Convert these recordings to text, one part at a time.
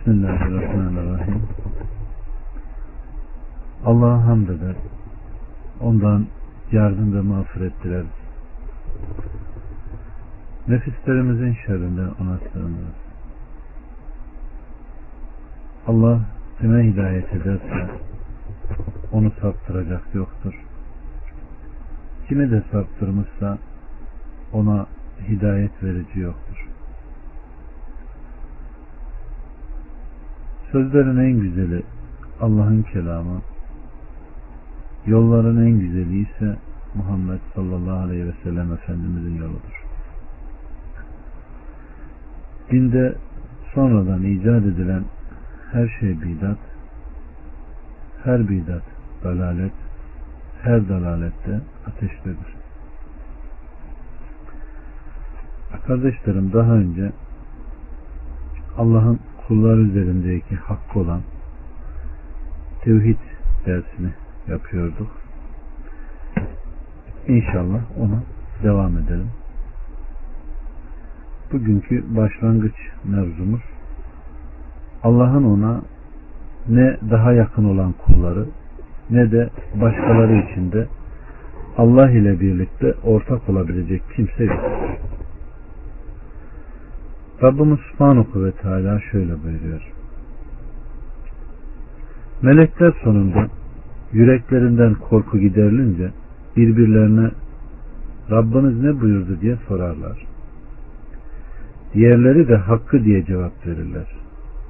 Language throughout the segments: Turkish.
Bismillahirrahmanirrahim. Allah'a hamd eder. Ondan yardım ve mağfiret dileriz. Nefislerimizin şerrinden ona sığınırız. Allah kime hidayet ederse onu saptıracak yoktur. Kimi de saptırmışsa ona hidayet verici yoktur. Sözlerin en güzeli Allah'ın kelamı, yolların en güzeli ise Muhammed sallallahu aleyhi ve sellem Efendimizin yoludur. Dinde sonradan icat edilen her şey bidat, her bidat dalalet, her dalalette ateştedir. Kardeşlerim daha önce Allah'ın kullar üzerindeki hakkı olan tevhid dersini yapıyorduk. İnşallah ona devam edelim. Bugünkü başlangıç mevzumuz Allah'ın ona ne daha yakın olan kulları ne de başkaları için de Allah ile birlikte ortak olabilecek kimse yok. Rabbimiz Subhanahu ve Teala şöyle buyuruyor. Melekler sonunda yüreklerinden korku giderilince birbirlerine Rabbiniz ne buyurdu diye sorarlar. Diğerleri de hakkı diye cevap verirler.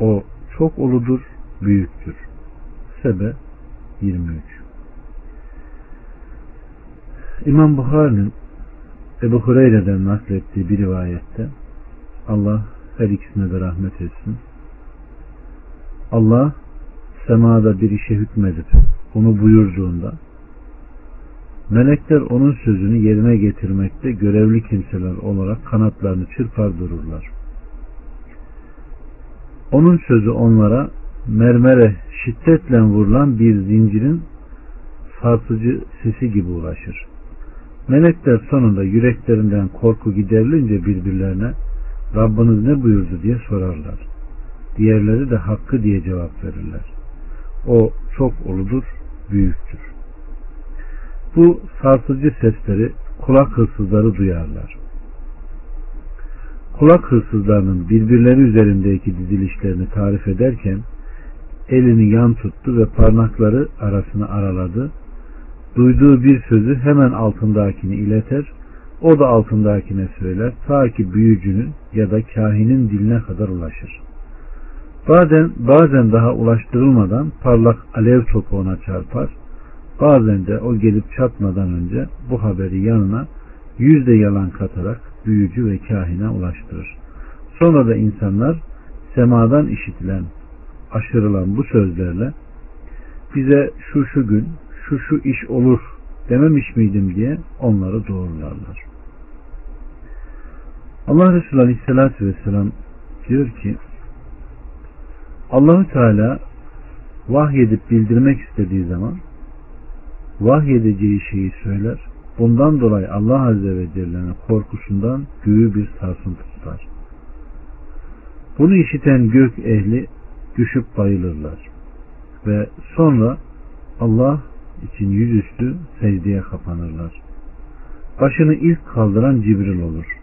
O çok uludur, büyüktür. Sebe 23 İmam Bukhari'nin Ebu Hureyre'den naklettiği bir rivayette Allah her ikisine de rahmet etsin. Allah semada bir işe hükmedip onu buyurduğunda melekler onun sözünü yerine getirmekte görevli kimseler olarak kanatlarını çırpar dururlar. Onun sözü onlara mermere şiddetle vurulan bir zincirin sarsıcı sesi gibi ulaşır. Melekler sonunda yüreklerinden korku giderilince birbirlerine Rabbiniz ne buyurdu diye sorarlar. Diğerleri de hakkı diye cevap verirler. O çok uludur, büyüktür. Bu sarsıcı sesleri kulak hırsızları duyarlar. Kulak hırsızlarının birbirleri üzerindeki dizilişlerini tarif ederken elini yan tuttu ve parmakları arasını araladı. Duyduğu bir sözü hemen altındakini ileter o da altındakine söyler ta ki büyücünün ya da kahinin diline kadar ulaşır. Bazen, bazen daha ulaştırılmadan parlak alev topu ona çarpar. Bazen de o gelip çatmadan önce bu haberi yanına yüzde yalan katarak büyücü ve kahine ulaştırır. Sonra da insanlar semadan işitilen, aşırılan bu sözlerle bize şu şu gün, şu şu iş olur dememiş miydim diye onları doğrularlar. Allah Resulü Aleyhisselatü Vesselam diyor ki Allahü Teala vahyedip bildirmek istediği zaman vahyedeceği şeyi söyler. Bundan dolayı Allah Azze ve Celle'nin korkusundan göğü bir sarsıntı tutar. Bunu işiten gök ehli düşüp bayılırlar. Ve sonra Allah için yüzüstü secdeye kapanırlar. Başını ilk kaldıran Cibril olur.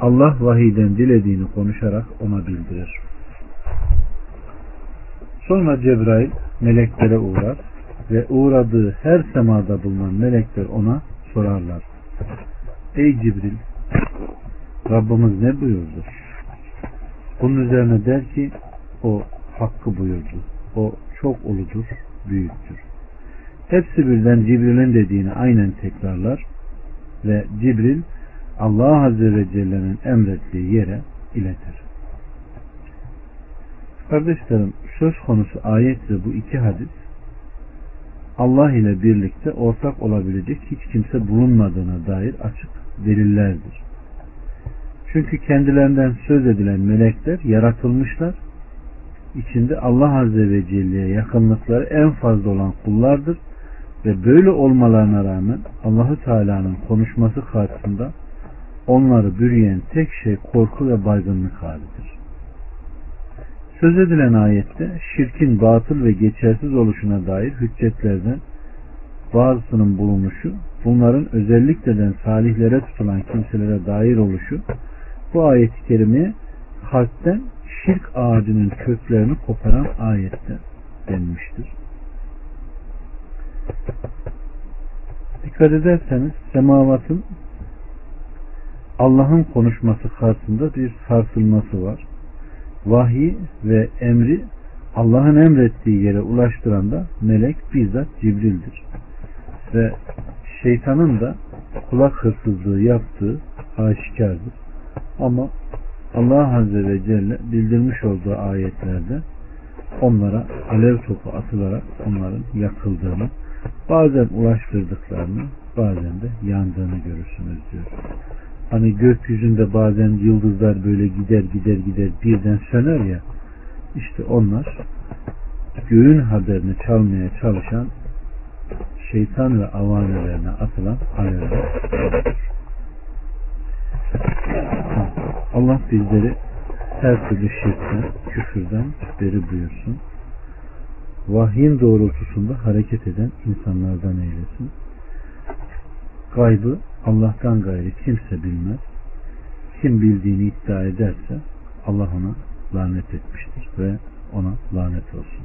Allah vahiyden dilediğini konuşarak ona bildirir. Sonra Cebrail meleklere uğrar ve uğradığı her semada bulunan melekler ona sorarlar. Ey Cibril Rabbimiz ne buyurdu? Bunun üzerine der ki o hakkı buyurdu. O çok uludur, büyüktür. Hepsi birden Cibril'in dediğini aynen tekrarlar ve Cibril Allah Azze ve Celle'nin emrettiği yere iletir. Kardeşlerim söz konusu ayet ve bu iki hadis Allah ile birlikte ortak olabilecek hiç kimse bulunmadığına dair açık delillerdir. Çünkü kendilerinden söz edilen melekler yaratılmışlar. İçinde Allah Azze ve Celle'ye yakınlıkları en fazla olan kullardır ve böyle olmalarına rağmen Allahü Teala'nın konuşması karşısında onları bürüyen tek şey korku ve baygınlık halidir. Söz edilen ayette şirkin batıl ve geçersiz oluşuna dair hüccetlerden bazısının bulunuşu, bunların özellikle de salihlere tutulan kimselere dair oluşu, bu ayeti kerimeye kalpten şirk ağacının köklerini koparan ayette denmiştir. Dikkat ederseniz semavatın Allah'ın konuşması karşısında bir sarsılması var. Vahyi ve emri Allah'ın emrettiği yere ulaştıran da melek bizzat Cibril'dir. Ve şeytanın da kulak hırsızlığı yaptığı aşikardır. Ama Allah Azze ve Celle bildirmiş olduğu ayetlerde onlara alev topu atılarak onların yakıldığını, bazen ulaştırdıklarını, bazen de yandığını görürsünüz diyor. Hani gökyüzünde bazen yıldızlar böyle gider gider gider birden söner ya, işte onlar göğün haberini çalmaya çalışan şeytan ve avanelerine atılan alevler. Allah bizleri her türlü şirkten, küfürden beri buyursun. Vahyin doğrultusunda hareket eden insanlardan eylesin. Gaybı Allah'tan gayri kimse bilmez. Kim bildiğini iddia ederse Allah ona lanet etmiştir ve ona lanet olsun.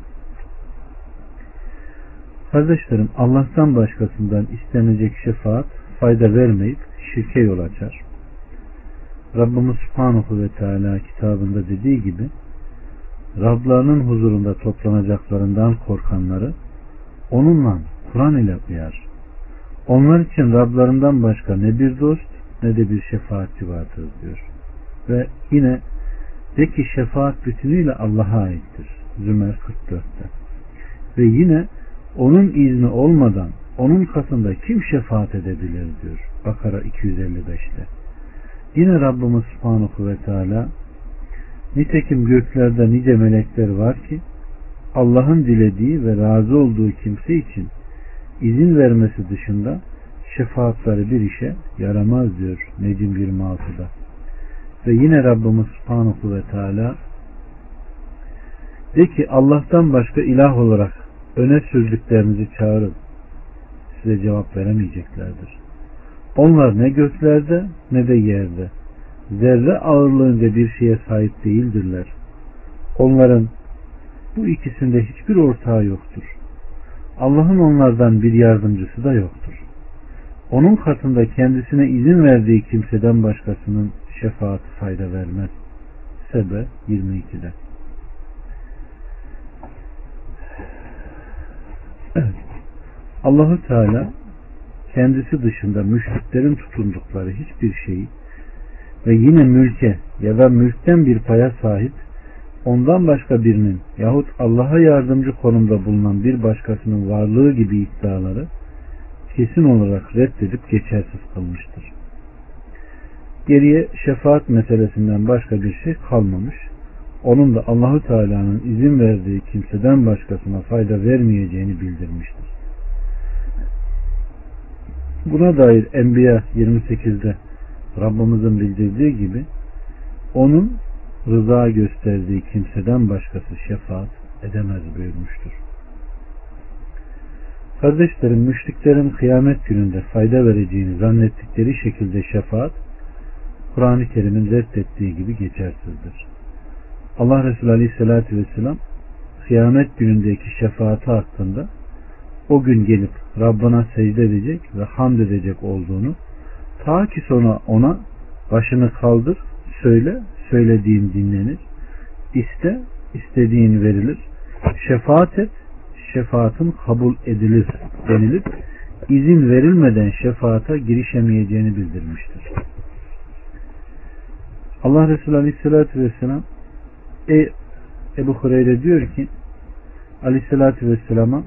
Kardeşlerim Allah'tan başkasından istenecek şefaat fayda vermeyip şirke yol açar. Rabbimiz Subhanahu ve Teala kitabında dediği gibi Rablarının huzurunda toplanacaklarından korkanları onunla Kur'an ile uyar. Onlar için Rablarından başka ne bir dost ne de bir şefaatçi vardır diyor. Ve yine de ki şefaat bütünüyle Allah'a aittir. Zümer 44'te. Ve yine onun izni olmadan onun katında kim şefaat edebilir diyor. Bakara 255'te. Yine Rabbimiz Subhanahu ve Teala nitekim göklerde nice melekler var ki Allah'ın dilediği ve razı olduğu kimse için izin vermesi dışında şefaatleri bir işe yaramaz diyor Necim 26'da. Ve yine Rabbimiz Subhanahu ve Teala de ki Allah'tan başka ilah olarak öne sürdüklerinizi çağırın. Size cevap veremeyeceklerdir. Onlar ne göklerde ne de yerde. Zerre ağırlığınca bir şeye sahip değildirler. Onların bu ikisinde hiçbir ortağı yoktur. Allah'ın onlardan bir yardımcısı da yoktur. Onun katında kendisine izin verdiği kimseden başkasının şefaati fayda vermez. Sebe 22'de. Evet. Allahu Teala kendisi dışında müşriklerin tutundukları hiçbir şeyi ve yine mülke ya da mülkten bir paya sahip ondan başka birinin yahut Allah'a yardımcı konumda bulunan bir başkasının varlığı gibi iddiaları kesin olarak reddedip geçersiz kılmıştır. Geriye şefaat meselesinden başka bir şey kalmamış. Onun da Allahu Teala'nın izin verdiği kimseden başkasına fayda vermeyeceğini bildirmiştir. Buna dair Enbiya 28'de Rabbimizin bildirdiği gibi onun rıza gösterdiği kimseden başkası şefaat edemez buyurmuştur. Kardeşlerim müşriklerin kıyamet gününde fayda vereceğini zannettikleri şekilde şefaat Kur'an-ı Kerim'in reddettiği gibi geçersizdir. Allah Resulü Aleyhisselatü Vesselam kıyamet günündeki şefaati hakkında o gün gelip Rabbına secde edecek ve hamd edecek olduğunu ta ki sonra ona başını kaldır söyle söylediğin dinlenir iste istediğin verilir şefaat et şefaatin kabul edilir denilip izin verilmeden şefaata girişemeyeceğini bildirmiştir. Allah Resulü Aleyhisselatü Vesselam e, Ebu Hureyre diyor ki Aleyhisselatü Vesselam'a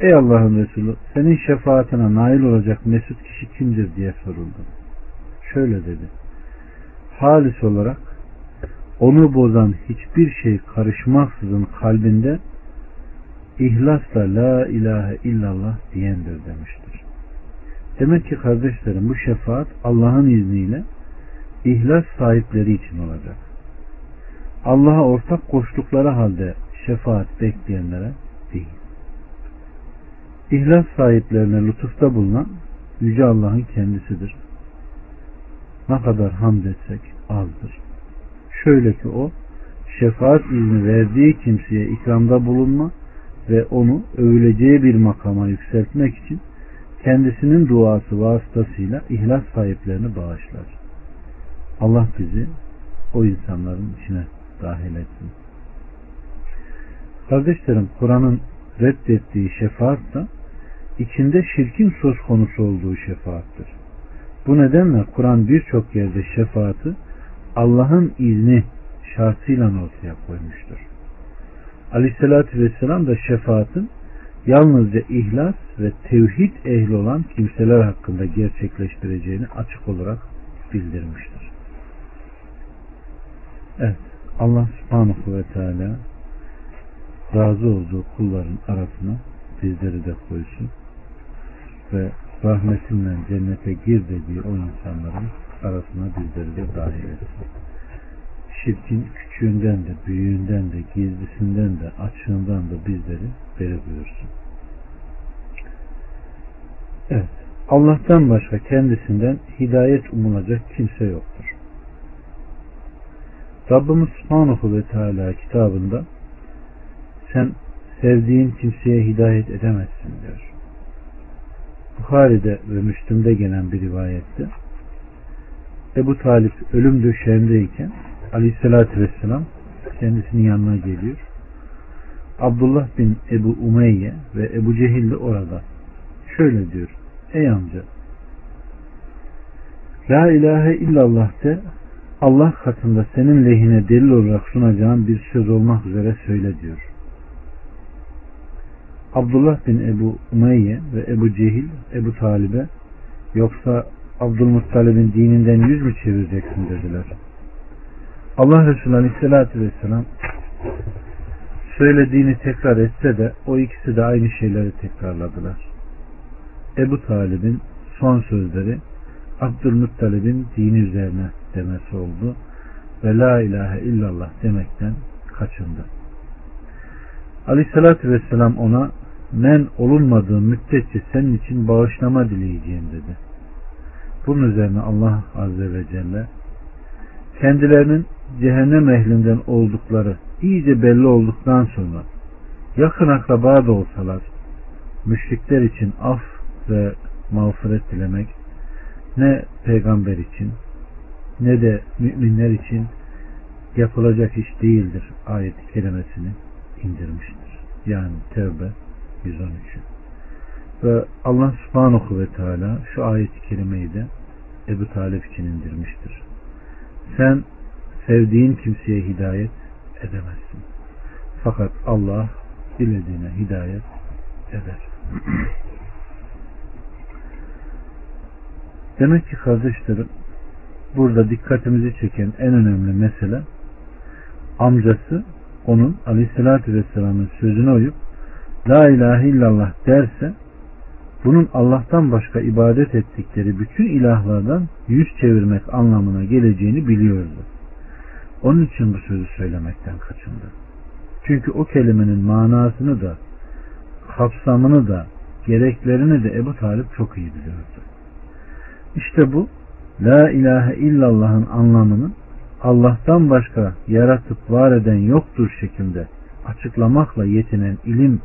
Ey Allah'ın Resulü senin şefaatine nail olacak mesut kişi kimdir diye soruldu. Şöyle dedi. Halis olarak onu bozan hiçbir şey karışmaksızın kalbinde ihlasla la ilahe illallah diyendir demiştir. Demek ki kardeşlerim bu şefaat Allah'ın izniyle ihlas sahipleri için olacak. Allah'a ortak koştukları halde şefaat bekleyenlere değil. İhlas sahiplerine lütufta bulunan Yüce Allah'ın kendisidir. Ne kadar hamd etsek azdır. Şöyle ki o şefaat izni verdiği kimseye ikramda bulunma ve onu övüleceği bir makama yükseltmek için kendisinin duası vasıtasıyla ihlas sahiplerini bağışlar. Allah bizi o insanların içine dahil etsin. Kardeşlerim Kur'an'ın reddettiği şefaat da içinde şirkin söz konusu olduğu şefaattır. Bu nedenle Kur'an birçok yerde şefaati Allah'ın izni şartıyla ortaya koymuştur. Aleyhissalatü vesselam da şefaatin yalnızca ihlas ve tevhid ehli olan kimseler hakkında gerçekleştireceğini açık olarak bildirmiştir. Evet, Allah subhanahu ve teala razı olduğu kulların arasına bizleri de koysun ve rahmetinle cennete gir dediği o insanların arasına bizleri de dahil etsin. Şirkin küçüğünden de, büyüğünden de, gizlisinden de, açığından da bizleri beri buyursun. Evet. Allah'tan başka kendisinden hidayet umulacak kimse yoktur. Rabbimiz Subhanahu ve Teala kitabında sen sevdiğin kimseye hidayet edemezsin diyor. Bukhari'de ve Müslüm'de gelen bir rivayette Ebu Talip ölüm döşeğindeyken Aleyhisselatü Vesselam kendisinin yanına geliyor. Abdullah bin Ebu Umeyye ve Ebu Cehil de orada. Şöyle diyor. Ey amca La ilahe illallah de Allah katında senin lehine delil olarak sunacağın bir söz olmak üzere söyle diyor. Abdullah bin Ebu Umeyye ve Ebu Cehil Ebu Talib'e yoksa Abdülmuttalib'in dininden yüz mü çevireceksin dediler. Allah Resulü Aleyhisselatü Vesselam söylediğini tekrar etse de o ikisi de aynı şeyleri tekrarladılar. Ebu Talib'in son sözleri Abdülmuttalib'in dini üzerine demesi oldu ve La ilahe illallah demekten kaçındı. Aleyhissalatü vesselam ona men olunmadığı müddetçe senin için bağışlama dileyeceğim dedi. Bunun üzerine Allah Azze ve Celle kendilerinin cehennem ehlinden oldukları iyice belli olduktan sonra yakın akraba da olsalar müşrikler için af ve mağfiret dilemek ne peygamber için ne de müminler için yapılacak iş değildir ayet-i kerimesini indirmiştir. Yani Tevbe 113. Ve Allah subhanahu ve teala şu ayet-i kerimeyi de Ebu Talip için indirmiştir. Sen sevdiğin kimseye hidayet edemezsin. Fakat Allah dilediğine hidayet eder. Demek ki kardeşlerim burada dikkatimizi çeken en önemli mesele amcası onun aleyhissalatü vesselamın sözüne uyup La ilahe illallah derse bunun Allah'tan başka ibadet ettikleri bütün ilahlardan yüz çevirmek anlamına geleceğini biliyordu. Onun için bu sözü söylemekten kaçındı. Çünkü o kelimenin manasını da kapsamını da gereklerini de Ebu Talip çok iyi biliyordu. İşte bu La ilahe illallah'ın anlamını Allah'tan başka yaratıp var eden yoktur şeklinde açıklamakla yetinen ilim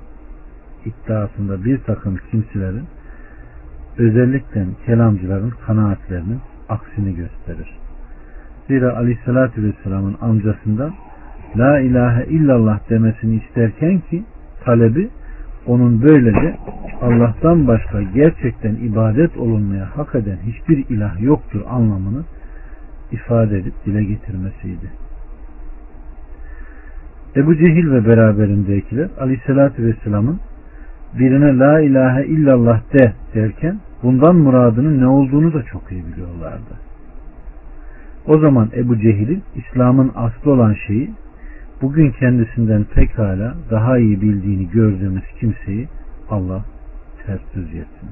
iddiasında bir takım kimselerin özellikle kelamcıların kanaatlerinin aksini gösterir. Zira aleyhissalatü vesselamın amcasından La ilahe illallah demesini isterken ki talebi onun böylece Allah'tan başka gerçekten ibadet olunmaya hak eden hiçbir ilah yoktur anlamını ifade edip dile getirmesiydi. Ebu Cehil ve beraberindekiler Aleyhisselatü Vesselam'ın birine la ilahe illallah de derken bundan muradının ne olduğunu da çok iyi biliyorlardı. O zaman Ebu Cehil'in İslam'ın aslı olan şeyi bugün kendisinden pekala daha iyi bildiğini gördüğümüz kimseyi Allah ters düz etsin.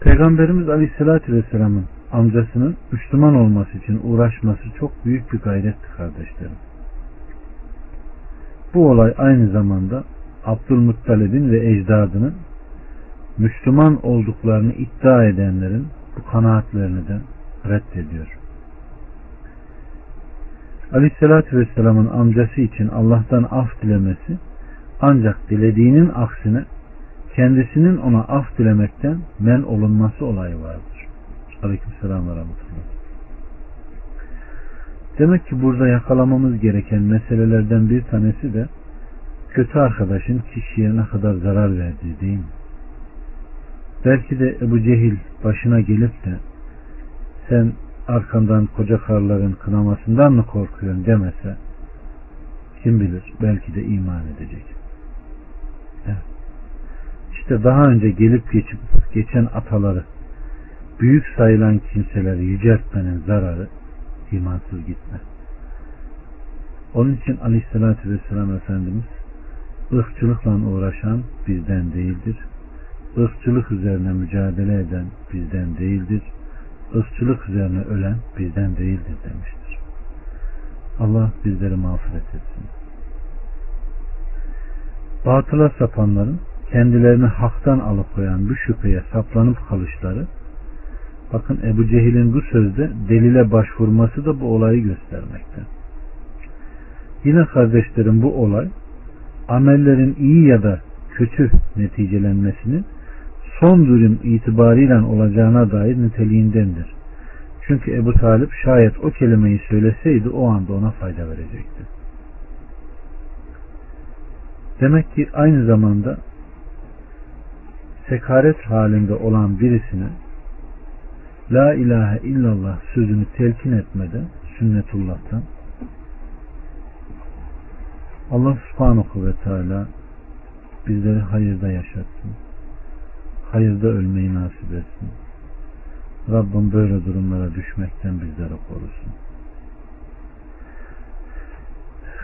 Peygamberimiz Aleyhisselatü Vesselam'ın amcasının Müslüman olması için uğraşması çok büyük bir gayretti kardeşlerim. Bu olay aynı zamanda Abdülmuttalib'in ve ecdadının Müslüman olduklarını iddia edenlerin bu kanaatlerini de reddediyor. Aleyhissalatü Vesselam'ın amcası için Allah'tan af dilemesi ancak dilediğinin aksine kendisinin ona af dilemekten men olunması olayı vardır. Aleykümselam ve rahmetullah. Demek ki burada yakalamamız gereken meselelerden bir tanesi de kötü arkadaşın kişiye ne kadar zarar verdiği değil mi? Belki de Ebu Cehil başına gelip de sen arkandan koca karların kınamasından mı korkuyorsun demese kim bilir belki de iman edecek. Evet. İşte daha önce gelip geçip geçen ataları büyük sayılan kimseleri yüceltmenin zararı imansız gitme. Onun için aleyhissalatü vesselam Efendimiz ırkçılıkla uğraşan bizden değildir. Irkçılık üzerine mücadele eden bizden değildir ırkçılık üzerine ölen bizden değildir demiştir. Allah bizleri mağfiret etsin. Batıla sapanların kendilerini haktan alıkoyan bu şüpheye saplanıp kalışları bakın Ebu Cehil'in bu sözde delile başvurması da bu olayı göstermekte. Yine kardeşlerim bu olay amellerin iyi ya da kötü neticelenmesinin son durum itibariyle olacağına dair niteliğindendir. Çünkü Ebu Talip şayet o kelimeyi söyleseydi o anda ona fayda verecekti. Demek ki aynı zamanda sekaret halinde olan birisine La ilahe illallah sözünü telkin etmeden sünnetullah'tan Allah subhanahu ve teala bizleri hayırda yaşatsın hayırda ölmeyi nasip etsin. Rabbim böyle durumlara düşmekten bizleri korusun.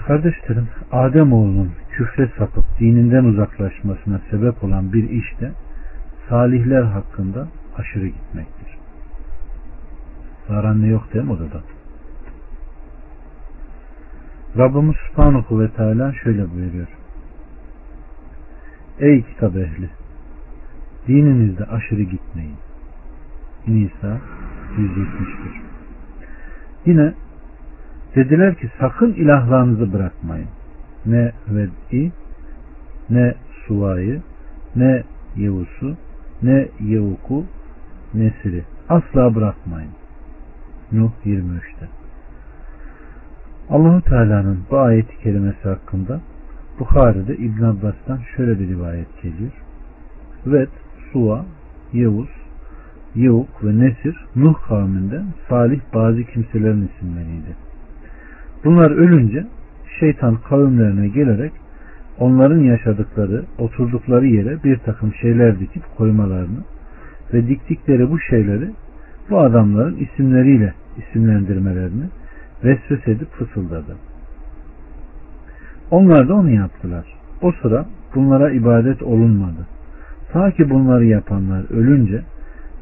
Kardeşlerim, Adem oğlunun küfre sapıp dininden uzaklaşmasına sebep olan bir iş de salihler hakkında aşırı gitmektir. Zaran ne yok değil mi odada? Rabbimiz Subhanahu ve Teala şöyle buyuruyor. Ey kitap ehli! Dininizde aşırı gitmeyin. Nisa 171 Yine dediler ki sakın ilahlarınızı bırakmayın. Ne Ved'i, ne Suva'yı, ne Yevus'u, ne Yevuk'u, Nesir'i. Asla bırakmayın. Nuh 23'te. Allahu Teala'nın bu ayeti kerimesi hakkında Bukhari'de İbn Abbas'tan şöyle bir rivayet geliyor. Ved Suva, Yevuz, Yevuk ve Nesir Nuh kavminden salih bazı kimselerin isimleriydi. Bunlar ölünce şeytan kavimlerine gelerek onların yaşadıkları, oturdukları yere bir takım şeyler dikip koymalarını ve diktikleri bu şeyleri bu adamların isimleriyle isimlendirmelerini vesvese edip fısıldadı. Onlar da onu yaptılar. O sıra bunlara ibadet olunmadı. Ta ki bunları yapanlar ölünce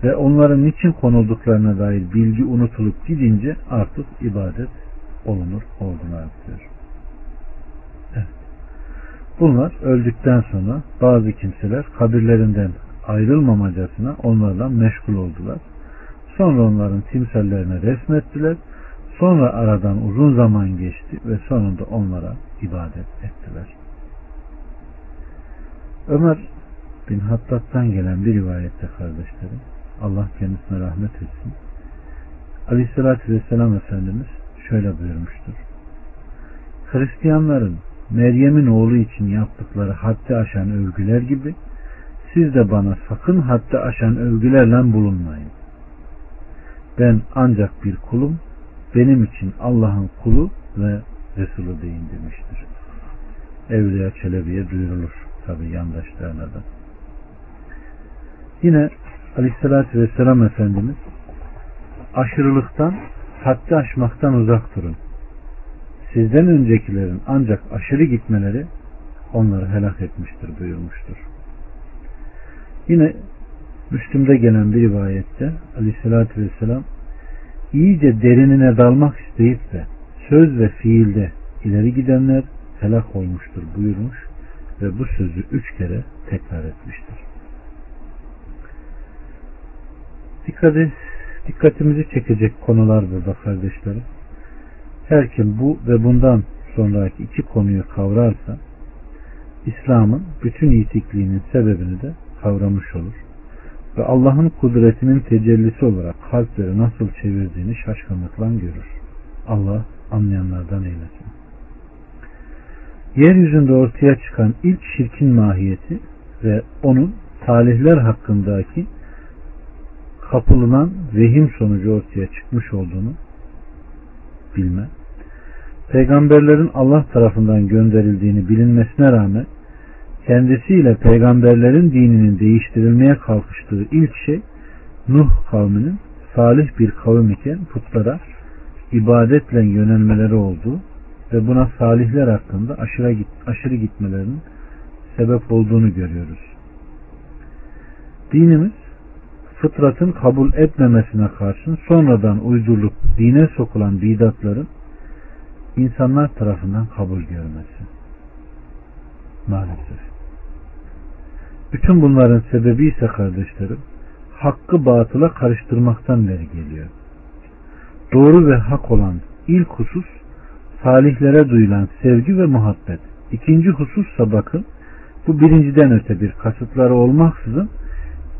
ve onların niçin konulduklarına dair bilgi unutulup gidince artık ibadet olunur oldular diyor. Evet. Bunlar öldükten sonra bazı kimseler kabirlerinden ayrılmamacasına onlarla meşgul oldular. Sonra onların timsallerine resmettiler. Sonra aradan uzun zaman geçti ve sonunda onlara ibadet ettiler. Ömer bin Hattab'tan gelen bir rivayette kardeşlerim Allah kendisine rahmet etsin. Aleyhissalatü Vesselam Efendimiz şöyle buyurmuştur. Hristiyanların Meryem'in oğlu için yaptıkları haddi aşan övgüler gibi siz de bana sakın haddi aşan övgülerle bulunmayın. Ben ancak bir kulum, benim için Allah'ın kulu ve Resulü deyin demiştir. Evliya Çelebi'ye duyurulur tabi yandaşlarına da. Yine Aleyhisselatü Vesselam Efendimiz aşırılıktan, haddi aşmaktan uzak durun. Sizden öncekilerin ancak aşırı gitmeleri onları helak etmiştir buyurmuştur. Yine Müslüm'de gelen bir rivayette Aleyhisselatü Vesselam iyice derinine dalmak isteyip de söz ve fiilde ileri gidenler helak olmuştur buyurmuş ve bu sözü üç kere tekrar etmiştir. Dikkati, dikkatimizi çekecek konular burada kardeşlerim. Her kim bu ve bundan sonraki iki konuyu kavrarsa İslam'ın bütün yitikliğinin sebebini de kavramış olur. Ve Allah'ın kudretinin tecellisi olarak kalpleri nasıl çevirdiğini şaşkınlıkla görür. Allah anlayanlardan eylesin. Yeryüzünde ortaya çıkan ilk şirkin mahiyeti ve onun talihler hakkındaki kapılınan vehim sonucu ortaya çıkmış olduğunu bilme. Peygamberlerin Allah tarafından gönderildiğini bilinmesine rağmen kendisiyle peygamberlerin dininin değiştirilmeye kalkıştığı ilk şey Nuh kavminin salih bir kavim iken putlara ibadetle yönelmeleri olduğu ve buna salihler hakkında aşırı, git, aşırı gitmelerinin sebep olduğunu görüyoruz. Dinimiz fıtratın kabul etmemesine karşın sonradan uydurulup dine sokulan bidatların insanlar tarafından kabul görmesi. Maalesef. Bütün bunların sebebi ise kardeşlerim hakkı batıla karıştırmaktan beri geliyor. Doğru ve hak olan ilk husus salihlere duyulan sevgi ve muhabbet. İkinci husussa bakın bu birinciden öte bir kasıtları olmaksızın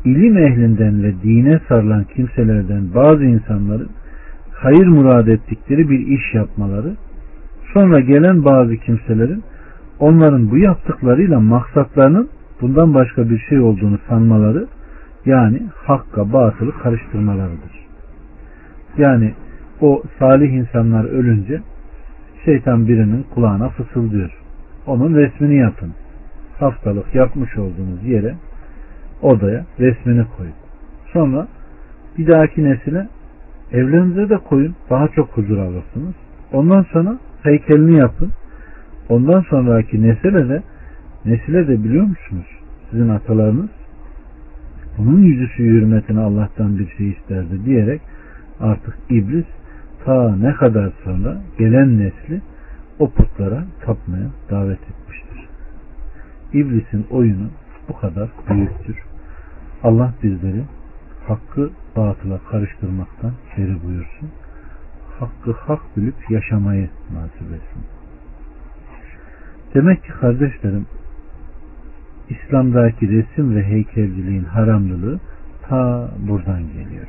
ilim ehlinden ve dine sarılan kimselerden bazı insanların hayır murad ettikleri bir iş yapmaları sonra gelen bazı kimselerin onların bu yaptıklarıyla maksatlarının bundan başka bir şey olduğunu sanmaları yani hakka batılı karıştırmalarıdır. Yani o salih insanlar ölünce şeytan birinin kulağına fısıldıyor. Onun resmini yapın. Haftalık yapmış olduğunuz yere odaya resmini koyun. Sonra bir dahaki nesile evlerinize de koyun. Daha çok huzur alırsınız. Ondan sonra heykelini yapın. Ondan sonraki nesile de nesile de biliyor musunuz? Sizin atalarınız onun yüzüsü hürmetine Allah'tan bir şey isterdi diyerek artık iblis ta ne kadar sonra gelen nesli o putlara tapmaya davet etmiştir. İblisin oyunu bu kadar büyüktür. Allah bizleri hakkı batıla karıştırmaktan geri buyursun. Hakkı hak bilip yaşamayı nasip etsin. Demek ki kardeşlerim İslam'daki resim ve heykelciliğin haramlılığı ta buradan geliyor.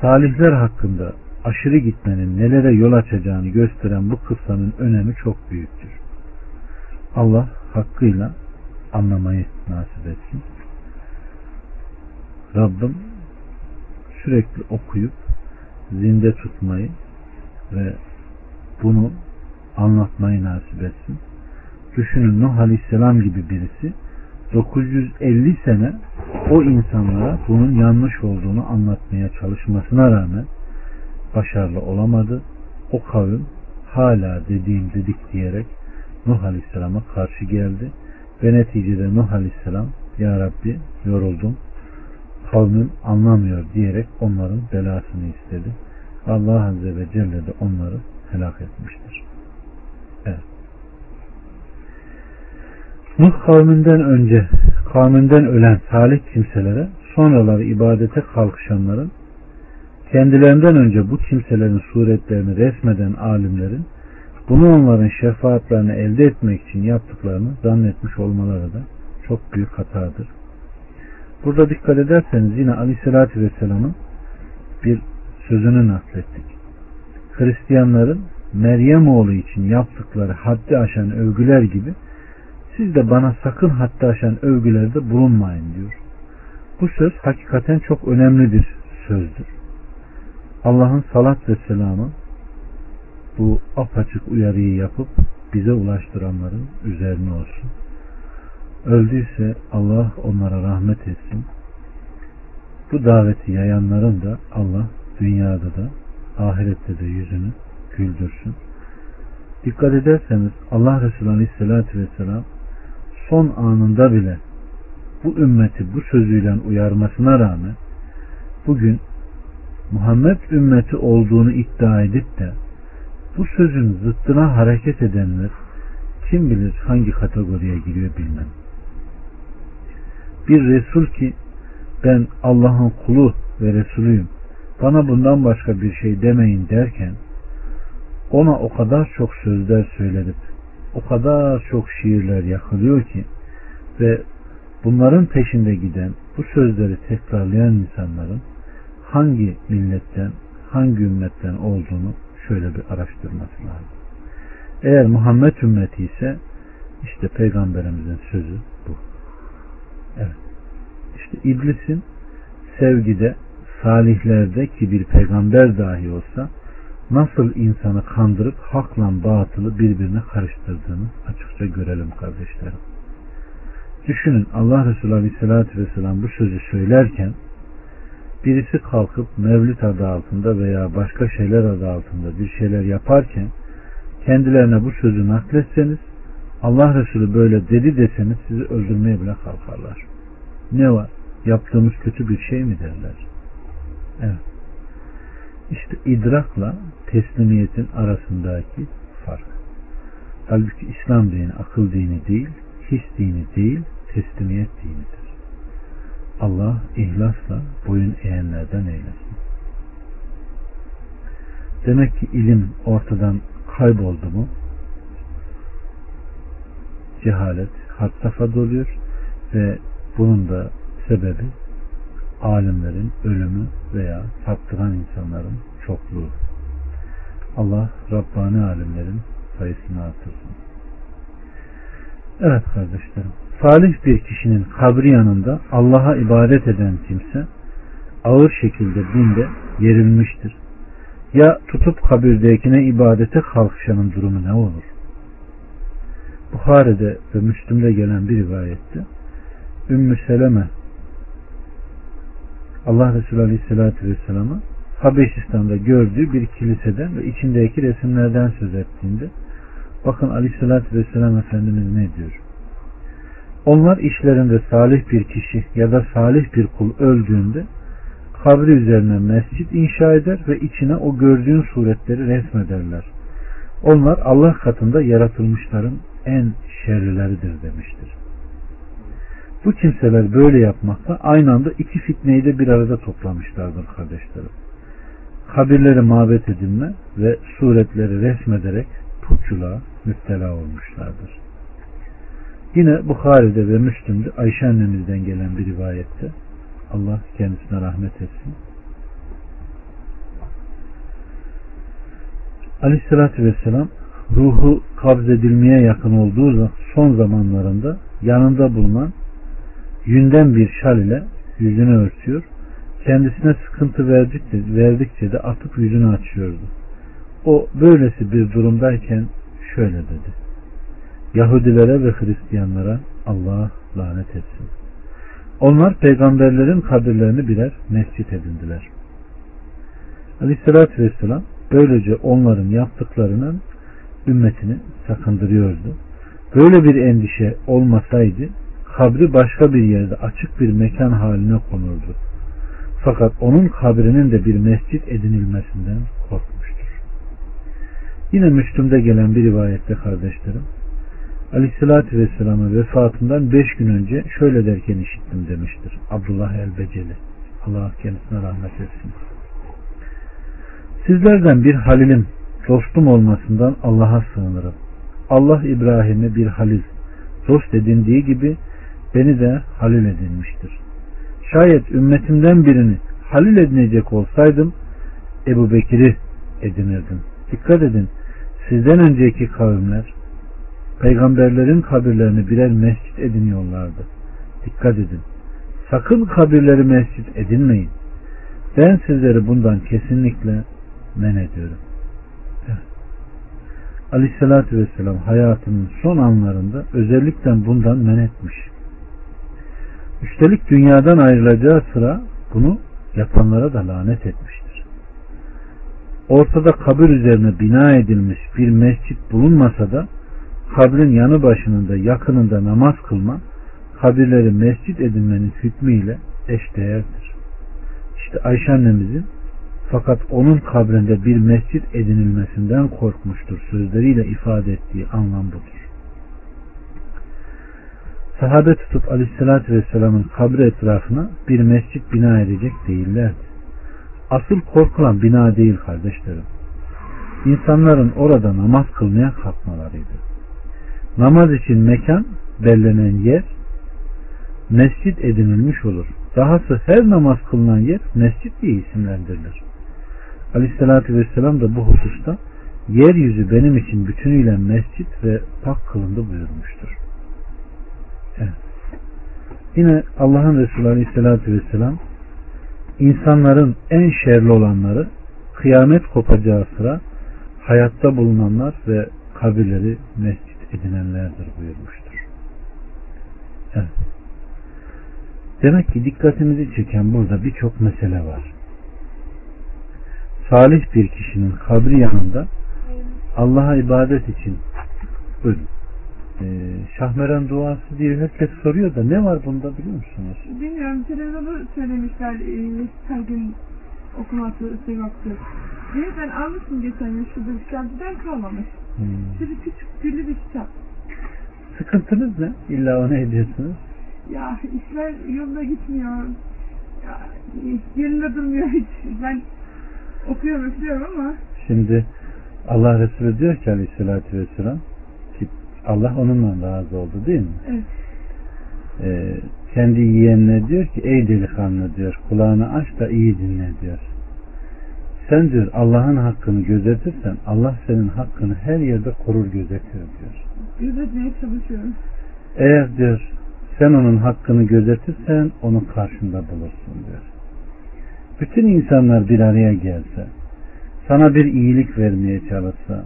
Salihler hakkında aşırı gitmenin nelere yol açacağını gösteren bu kıssanın önemi çok büyüktür. Allah hakkıyla anlamayı nasip etsin. Rabbim sürekli okuyup zinde tutmayı ve bunu anlatmayı nasip etsin. Düşünün Nuh Aleyhisselam gibi birisi 950 sene o insanlara bunun yanlış olduğunu anlatmaya çalışmasına rağmen başarılı olamadı. O kavim hala dediğim dedik diyerek Nuh Aleyhisselam'a karşı geldi ve neticede Nuh Aleyhisselam Ya Rabbi yoruldum kavmim anlamıyor diyerek onların belasını istedi. Allah Azze ve Celle de onları helak etmiştir. Evet. Nuh kavminden önce kavminden ölen salih kimselere sonraları ibadete kalkışanların kendilerinden önce bu kimselerin suretlerini resmeden alimlerin bunu onların şefaatlerini elde etmek için yaptıklarını zannetmiş olmaları da çok büyük hatadır. Burada dikkat ederseniz yine Aleyhisselatü Vesselam'ın bir sözünü naklettik. Hristiyanların Meryem oğlu için yaptıkları haddi aşan övgüler gibi siz de bana sakın haddi aşan övgülerde bulunmayın diyor. Bu söz hakikaten çok önemli bir sözdür. Allah'ın salat ve selamı bu apaçık uyarıyı yapıp bize ulaştıranların üzerine olsun. Öldüyse Allah onlara rahmet etsin. Bu daveti yayanların da Allah dünyada da ahirette de yüzünü güldürsün. Dikkat ederseniz Allah Resulü Aleyhisselatü Vesselam son anında bile bu ümmeti bu sözüyle uyarmasına rağmen bugün Muhammed ümmeti olduğunu iddia edip de bu sözün zıttına hareket edenler kim bilir hangi kategoriye giriyor bilmem. Bir Resul ki ben Allah'ın kulu ve Resulüyüm bana bundan başka bir şey demeyin derken ona o kadar çok sözler söyledip o kadar çok şiirler yakılıyor ki ve bunların peşinde giden bu sözleri tekrarlayan insanların hangi milletten hangi ümmetten olduğunu şöyle bir araştırması lazım. Eğer Muhammed ümmeti ise işte peygamberimizin sözü bu. Evet. İşte iblisin sevgide, salihlerde ki bir peygamber dahi olsa nasıl insanı kandırıp hakla batılı birbirine karıştırdığını açıkça görelim kardeşlerim. Düşünün Allah Resulü Aleyhisselatü Vesselam bu sözü söylerken birisi kalkıp mevlüt adı altında veya başka şeyler adı altında bir şeyler yaparken kendilerine bu sözü nakletseniz Allah Resulü böyle dedi deseniz sizi öldürmeye bile kalkarlar. Ne var? Yaptığımız kötü bir şey mi derler? Evet. İşte idrakla teslimiyetin arasındaki fark. Halbuki İslam dini akıl dini değil, his dini değil, teslimiyet dinidir. Allah ihlasla boyun eğenlerden eylesin. Demek ki ilim ortadan kayboldu mu cehalet had safhada oluyor ve bunun da sebebi alimlerin ölümü veya saptıran insanların çokluğu. Allah Rabbani alimlerin sayısını artırsın. Evet kardeşlerim. Salih bir kişinin kabri yanında Allah'a ibadet eden kimse ağır şekilde dinde yerilmiştir. Ya tutup kabirdekine ibadete kalkışanın durumu ne olur? Bukhari'de ve Müslüm'de gelen bir rivayette Ümmü Seleme Allah Resulü Aleyhisselatü Vesselam'ı Habeşistan'da gördüğü bir kiliseden ve içindeki resimlerden söz ettiğinde bakın Aleyhisselatü Vesselam Efendimiz ne diyor? Onlar işlerinde salih bir kişi ya da salih bir kul öldüğünde kabri üzerine mescit inşa eder ve içine o gördüğün suretleri resmederler. Onlar Allah katında yaratılmışların en şerlileridir demiştir. Bu kimseler böyle yapmakta aynı anda iki fitneyi de bir arada toplamışlardır kardeşlerim. Kabirleri mabet edinme ve suretleri resmederek putçuluğa müptela olmuşlardır. Yine Bukhari'de ve Müslüm'de Ayşe annemizden gelen bir rivayette Allah kendisine rahmet etsin. Aleyhissalatü Vesselam ruhu kabz edilmeye yakın olduğu son zamanlarında yanında bulunan yünden bir şal ile yüzünü örtüyor. Kendisine sıkıntı verdikçe, verdikçe de atıp yüzünü açıyordu. O böylesi bir durumdayken şöyle dedi. Yahudilere ve Hristiyanlara Allah lanet etsin. Onlar peygamberlerin kabirlerini birer mescit edindiler. Aleyhissalatü Vesselam böylece onların yaptıklarının ümmetini sakındırıyordu. Böyle bir endişe olmasaydı kabri başka bir yerde açık bir mekan haline konurdu. Fakat onun kabrinin de bir mescit edinilmesinden korkmuştur. Yine Müslüm'de gelen bir rivayette kardeşlerim, Aleyhisselatü Vesselam'a vefatından beş gün önce şöyle derken işittim demiştir. Abdullah el-Beceli. Allah kendisine rahmet etsin. Sizlerden bir halilim, dostum olmasından Allah'a sığınırım. Allah İbrahim'e bir halil, dost edindiği gibi beni de halil edinmiştir. Şayet ümmetimden birini halil edinecek olsaydım Ebu Bekir'i edinirdim. Dikkat edin sizden önceki kavimler peygamberlerin kabirlerini birer mescit ediniyorlardı. Dikkat edin. Sakın kabirleri mescit edinmeyin. Ben sizleri bundan kesinlikle men ediyorum. Evet. Aleyhissalatü vesselam hayatının son anlarında özellikle bundan men etmiş. Üstelik dünyadan ayrılacağı sıra bunu yapanlara da lanet etmiştir. Ortada kabir üzerine bina edilmiş bir mescit bulunmasa da kabrin yanı başında yakınında namaz kılma kabirleri mescit edinmenin hükmüyle eşdeğerdir. İşte Ayşe annemizin Fakat onun kabrinde bir mescit edinilmesinden korkmuştur sözleriyle ifade ettiği anlam budur. Sahabe tutup aleyhissalatü vesselamın kabri etrafına bir mescit bina edecek değillerdi. Asıl korkulan bina değil kardeşlerim. İnsanların orada namaz kılmaya kalkmalarıydı. Namaz için mekan, bellenen yer, mescit edinilmiş olur. Dahası her namaz kılınan yer mescit diye isimlendirilir. Aleyhissalatü vesselam da bu hususta yeryüzü benim için bütünüyle mescit ve pak kılındı buyurmuştur. Yine Allah'ın Resulü Aleyhisselatü Vesselam insanların en şerli olanları kıyamet kopacağı sıra hayatta bulunanlar ve kabirleri mescit edinenlerdir buyurmuştur. Evet. Demek ki dikkatimizi çeken burada birçok mesele var. Salih bir kişinin kabri yanında Allah'a ibadet için buyurun. Ee, Şahmeran duası diye herkes soruyor da ne var bunda biliyor musunuz? Bilmiyorum televizyonu söylemişler e, her gün okuması sevaptır. Diye ben almışım geçen şurada bir kitapçıdan kalmamış. Hmm. Şöyle küçük güllü bir kitap. Sıkıntınız ne? İlla onu ediyorsunuz. Ya işler yolunda gitmiyor. Ya, yerinde durmuyor hiç. Ben okuyorum okuyorum ama Şimdi Allah Resulü diyor ki aleyhissalatü vesselam Allah onunla razı oldu değil mi? evet. Ee, kendi yeğenine diyor ki ey delikanlı diyor kulağını aç da iyi dinle diyor. Sen diyor Allah'ın hakkını gözetirsen Allah senin hakkını her yerde korur gözetir diyor. gözetmeye çalışıyorum. Eğer diyor sen onun hakkını gözetirsen onu karşında bulursun diyor. Bütün insanlar bir araya gelse, sana bir iyilik vermeye çalışsa,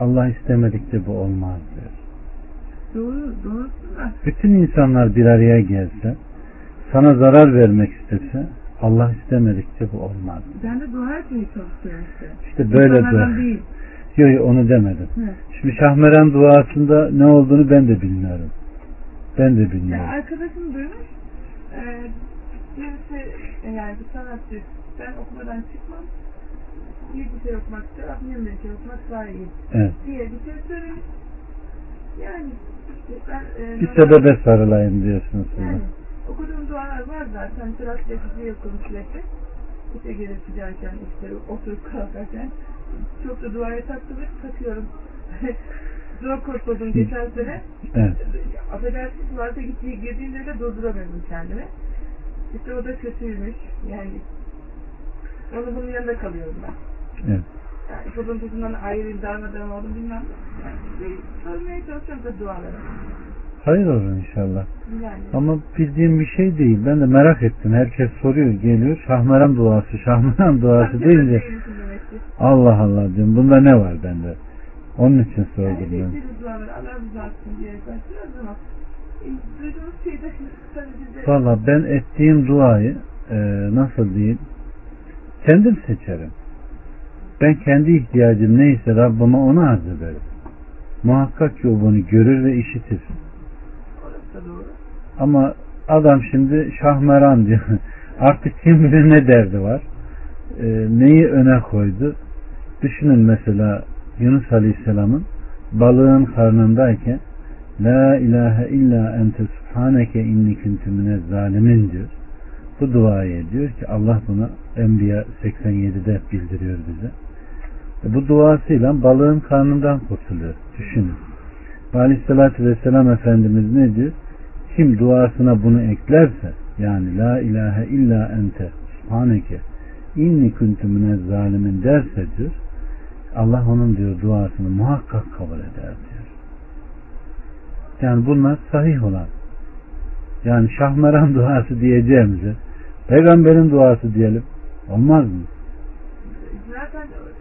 Allah istemedikçe bu olmaz diyor. Doğru. Bütün insanlar bir araya gelse, sana zarar vermek istese, Allah istemedikçe bu olmaz. Ben de dua etmeye çalışıyorum işte. İşte böyle dua. değil. Yok yok onu demedim. He. Şimdi Şahmeran duasında ne olduğunu ben de bilmiyorum. Ben de Ya bilmiyorum. arkadaşım duymuş. E, birisi e, yani bir sanatçı. Ben okumadan çıkmam. Bir bir şey okumak istiyor. Abim bir şey okumak daha iyi. Evet. Diye bir şey söylemiş. Yani işte ben e, Bir sebebe sarılayım diyorsunuz. Yani okuduğum dualar var zaten. Sırat yapıcı okurum sürekli. İşe gelip giderken, işte oturup kalkarken. Çok da duaya takılır, takıyorum. Zor kurtuldum geçen sene. Evet. Affedersiniz tuvalete gittiği girdiğimde de durduramıyordum kendimi. İşte o da kötüymüş. Yani onun bunun yanında kalıyorum ben. Evet. Yani kuruntusundan ayrı darmadan oldum bilmem. Sormaya çalışıyorum da duaları. Hayır olur inşallah. Yani. Ama bildiğim bir şey değil. Ben de merak ettim. Herkes soruyor, geliyor. Şahmeran duası, Şahmeran duası demek ki. Allah Allah diyorum. Bunda ne var bende? Onun için sordum Yani ben. e, Valla ben ettiğim duayı e, nasıl diyeyim kendim seçerim. Ben kendi ihtiyacım neyse Rabbime onu arz ederim. Muhakkak ki o bunu görür ve işitir. Ama adam şimdi şahmeran diyor. Artık kim bilir ne derdi var. E, neyi öne koydu? Düşünün mesela Yunus Aleyhisselam'ın balığın karnındayken La ilahe illa ente subhaneke inni kuntu minez zalimin diyor. Bu duayı ediyor ki Allah bunu Enbiya 87'de bildiriyor bize. E bu duasıyla balığın karnından kurtuluyor. Düşünün. Aleyhisselatü Vesselam Efendimiz ne diyor? Kim duasına bunu eklerse yani La ilahe illa ente subhaneke inni kuntu minez zalimin derse diyor Allah onun diyor duasını muhakkak kabul eder diyor. Yani bunlar sahih olan. Yani Şahmeran duası diyeceğimize peygamberin duası diyelim. Olmaz mı?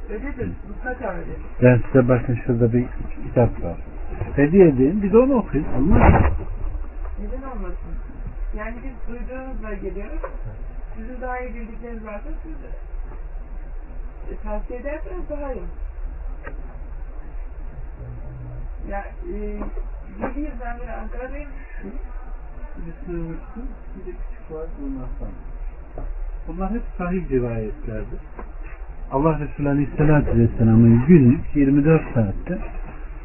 Öyledir. Mutlaka öyle. Ben size bakın şurada bir kitap var. Hediye edeyim biz onu okuyun. Olmaz mı? Neden olmasın? Yani biz duyduğunuzla geliyoruz. Sizin daha iyi bildikleriniz varsa siz de e, tavsiye ederseniz daha iyi. Ya e, 7 yıldan beri Ankara'dayım. Bir sığmıştım. Bir de küçük var bunlar sonra. Bunlar hep sahih rivayetlerdir. Allah Resulü Aleyhisselatü Vesselam'ın günlük 24 saatte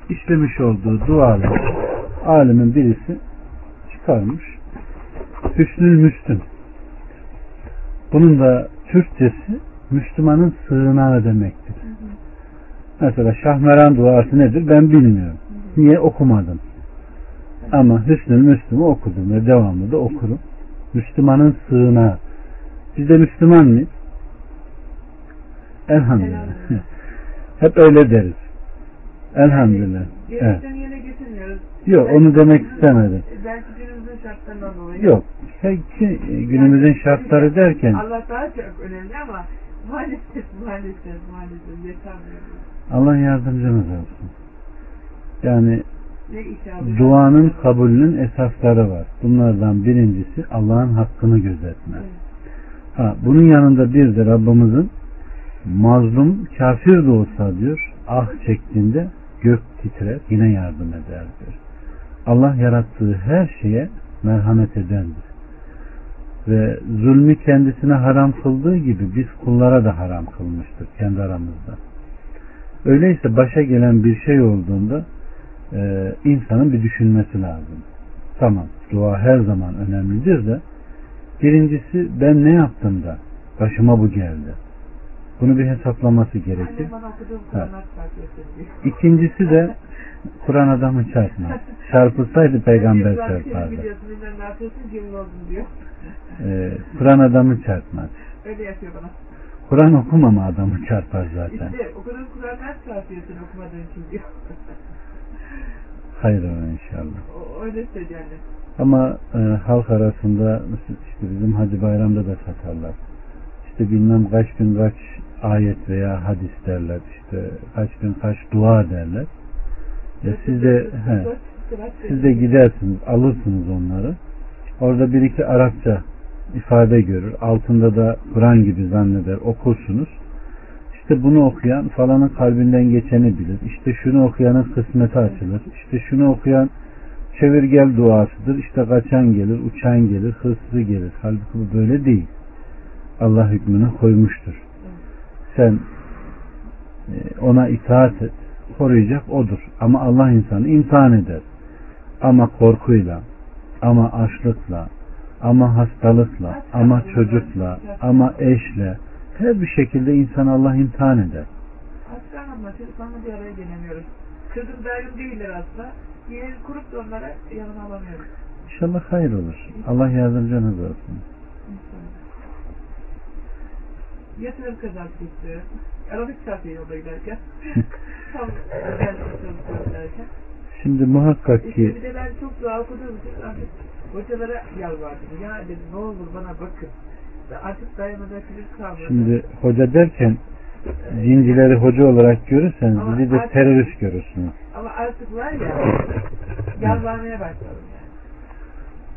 işlemiş olduğu dualar alimin birisi çıkarmış. Hüsnül Müslüm. Bunun da Türkçesi Müslümanın sığınağı demektir. Mesela Şahmeran duası nedir ben bilmiyorum. Niye okumadım? Ama Hüsnül Müslüm'ü okudum ve devamlı da okurum. Müslümanın sığınağı. Biz de Müslüman mıyız? Elhamdülillah. Hep öyle deriz. Elhamdülillah. Evet. Yok onu demek istemedim. Belki günümüzün şartlarından dolayı. Yok. Peki günümüzün şartları derken Allah daha çok önemli ama maalesef maalesef maalesef yetermiyor. Allah yardımcımız olsun. Yani duanın kabulünün esasları var. Bunlardan birincisi Allah'ın hakkını gözetmek. Ha, bunun yanında bir de Rabbimizin mazlum kafir de olsa diyor ah çektiğinde gök titrer yine yardım eder diyor. Allah yarattığı her şeye merhamet edendir. Ve zulmü kendisine haram kıldığı gibi biz kullara da haram kılmıştır kendi aramızda. Öyleyse başa gelen bir şey olduğunda e, insanın bir düşünmesi lazım. Tamam dua her zaman önemlidir de birincisi ben ne yaptım da başıma bu geldi. Bunu bir hesaplaması gerekir. Çarpıyorsun diyor. İkincisi de Kur'an adamı çarpmaz. Çarpılsaydı peygamber çarpardı. Ee, Kur'an adamı çarpmaz. Öyle yapıyor bana. Kur'an okumama adamı çarpar zaten. İşte okuduğun Kur'anlar çarpıyorsun okumadığın için diyor. Hayır inşallah. O, öyle annem. Ama e, halk arasında işte bizim Hacı Bayram'da da satarlar. İşte bilmem kaç bin kaç ayet veya hadis derler. İşte kaç bin kaç dua derler. Ya siz de he, siz de gidersiniz alırsınız onları. Orada bir iki Arapça ifade görür. Altında da Kur'an gibi zanneder okursunuz. İşte bunu okuyan falanın kalbinden geçeni bilir. İşte şunu okuyanın kısmeti açılır. İşte şunu okuyan çevir gel duasıdır. İşte kaçan gelir, uçan gelir, hırsızı gelir. Halbuki bu böyle değil. Allah hükmünü koymuştur. Sen e, ona itaat et. Koruyacak odur. Ama Allah insanı imtihan eder. Ama korkuyla, ama açlıkla, ama hastalıkla, ama çocukla, ama eşle, her bir şekilde insan Allah imtihan eder. Aslanımla telefonla bir araya gelemiyoruz. Kızım daim değiller aslında. Yeğen kurup da onlara yanıma alamıyorum. İnşallah hayır olur. Allah yardımcınız olsun. Yatırım geçti. Aralık çarpıyor yolda giderken. Tam ben çalışıyorum giderken. Şimdi muhakkak İşte ki bir de ben çok dua okuduğum için artık hocalara yalvardım. Ya dedim ne olur bana bakın. Artık dayanacak kalmadı. şimdi hoca derken dincileri hoca olarak görürseniz Ama bizi de artık- terörist görürsünüz. Ama artık var ya yalvarmaya başladım.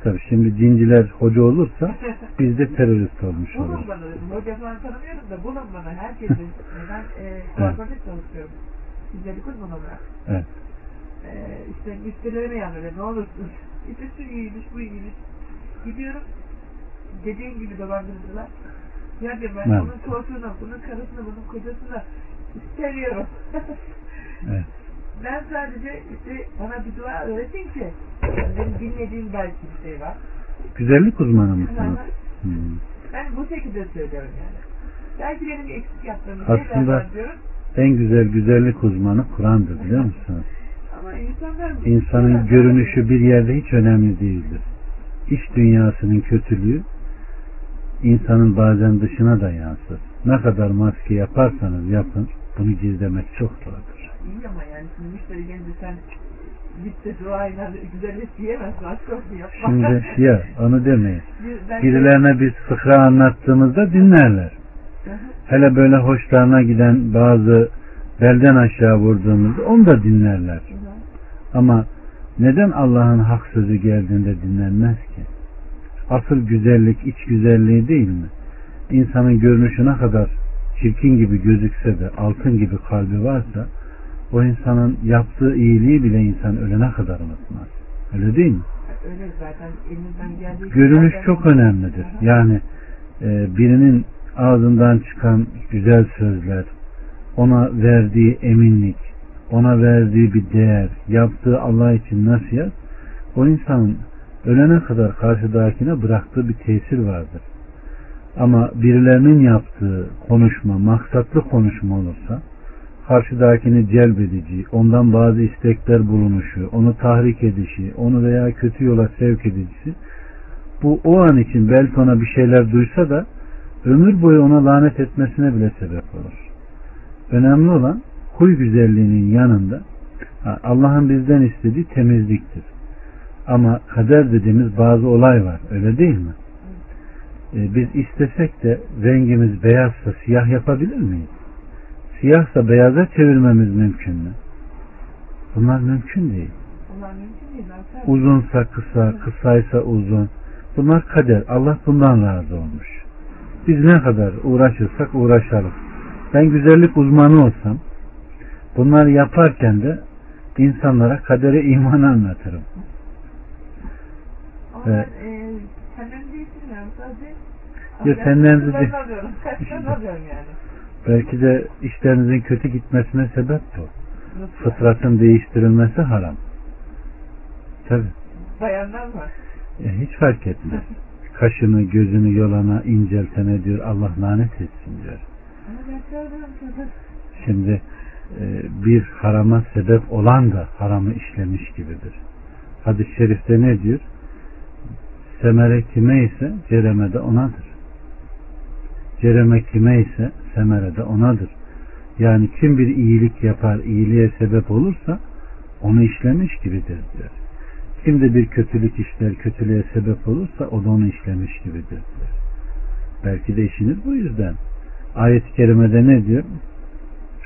Tabii şimdi dinciler hoca olursa biz de terörist olmuş Bulun oluruz. bana dedim. Hoca falan tanımıyorum da bulun bana. Herkesin. ben e, kuaförlük çalışıyorum. Güzellik uzmanı olarak. Evet. E, işte müşterilerime yanıyor. Ne olursun. İşte şu iyiymiş, bu iyiymiş. Gidiyorum. Dediğin gibi dolandırıcılar. Ya ben Evet. onun tortuğunu, bunun karısını, bunun kocasını seviyorum. Evet. Ben sadece işte bana bir dua öğretin ki yani benim bilmediğim belki bir şey var. Güzellik uzmanı mısınız? Hmm. Ben bu şekilde söylüyorum yani. Belki benim eksik yaptığım Aslında- şeyler var diyorum. En güzel güzellik uzmanı Kur'an'dır biliyor musunuz? Ama. İnsanın görünüşü bir yerde hiç önemli değildir. İç dünyasının kötülüğü insanın bazen dışına da yansır. Ne kadar maske yaparsanız yapın bunu gizlemek çok zordur. İyi ama yani şimdi müşteri gelince sen git de duayla güzellik diyemezsin. Aşk olsun yapma. Şimdi ya onu demeyin. Ben- Birilerine biz fıkra anlattığımızda dinlerler. Hele böyle hoşlarına giden bazı belden aşağı vurduğumuzda onu da dinlerler. Ama neden Allah'ın hak sözü geldiğinde dinlenmez ki? Asıl güzellik iç güzelliği değil mi? İnsanın görünüşü ne kadar çirkin gibi gözükse de altın gibi kalbi varsa o insanın yaptığı iyiliği bile insan ölene kadar unutmaz. Öyle değil mi? Öyle zaten elinizden geldiği Görünüş çok önemlidir. Yani e, birinin ağzından çıkan güzel sözler, ona verdiği eminlik, ona verdiği bir değer, yaptığı Allah için nasihat, o insanın ölene kadar karşıdakine bıraktığı bir tesir vardır. Ama birilerinin yaptığı konuşma, maksatlı konuşma olursa, karşıdakini celbedici, ondan bazı istekler bulunuşu, onu tahrik edişi, onu veya kötü yola sevk edicisi, bu o an için belki ona bir şeyler duysa da ömür boyu ona lanet etmesine bile sebep olur. Önemli olan huy güzelliğinin yanında Allah'ın bizden istediği temizliktir. Ama kader dediğimiz bazı olay var. Öyle değil mi? Ee, biz istesek de rengimiz beyazsa siyah yapabilir miyiz? Siyahsa beyaza çevirmemiz mümkün mü? Bunlar mümkün değil. Bunlar mümkün değil. Uzunsa kısa, kısaysa uzun. Bunlar kader. Allah bundan razı olmuş. Biz ne kadar uğraşırsak uğraşalım. Ben güzellik uzmanı olsam bunları yaparken de insanlara kadere iman anlatırım. Ama Evet. ben e, kendimi değiştirmiyorum. Sadece Ya senden de- alıyorum. Kaçtan alıyorum yani. Belki de işlerinizin kötü gitmesine sebep bu. Nasıl? Fıtratın değiştirilmesi haram. Tabi. Bayanlar var. hiç fark etmez. Kaşını, gözünü yolana inceltene diyor Allah lanet etsin diyor. Şimdi e, bir harama sebep olan da haramı işlemiş gibidir. Hadis-i şerifte ne diyor? Semere kime ise cereme de onadır. Cereme kime ise semere de onadır. Yani kim bir iyilik yapar, iyiliğe sebep olursa onu işlemiş gibidir diyor. Kim de bir kötülük işler, kötülüğe sebep olursa o da onu işlemiş gibidir diyor. Belki de işiniz bu yüzden. Ayet-i kerimede ne diyor?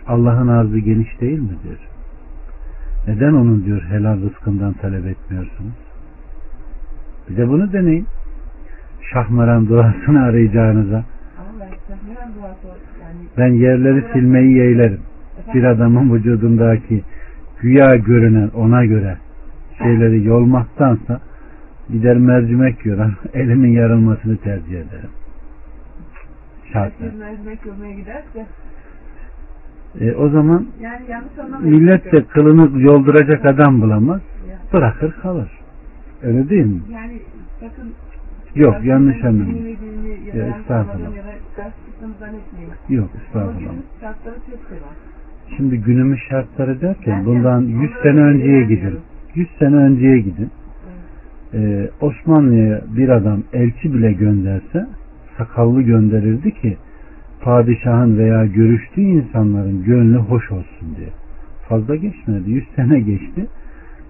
Allah'ın arzı geniş değil mi diyor. Neden onun diyor helal rızkından talep etmiyorsunuz? Bir de bunu deneyin. Şahmaran duasını arayacağınıza. Ama ben sahneyen duası yani. Ben yerleri silmeyi yeğlerim. Bir adamın vücudundaki güya görünen ona göre şeyleri yolmaktansa gider mercimek yiyor. Elimin yarılmasını tercih ederim. Şartla. Herkes mercimek yolmaya giderse E, o zaman yani millet de kılını yolduracak adam bulamaz. Ya. Bırakır kalır. Öyle değil mi? Yani sakın Yok yanlış anlamayın. ya estağfurullah. Anladığımı ya da ters çıktığımı zannetmeyin. Yok Ama estağfurullah. günümüz şartları şey var. Şimdi günümüz şartları derken Ben bundan yani 100 onlara sene önceye gidin. 100 sene önceye gidin. Ee, Osmanlı'ya bir adam elçi bile gönderse sakallı gönderirdi ki padişahın veya görüştüğü insanların gönlü hoş olsun diye. Fazla geçmedi. 100 sene geçti.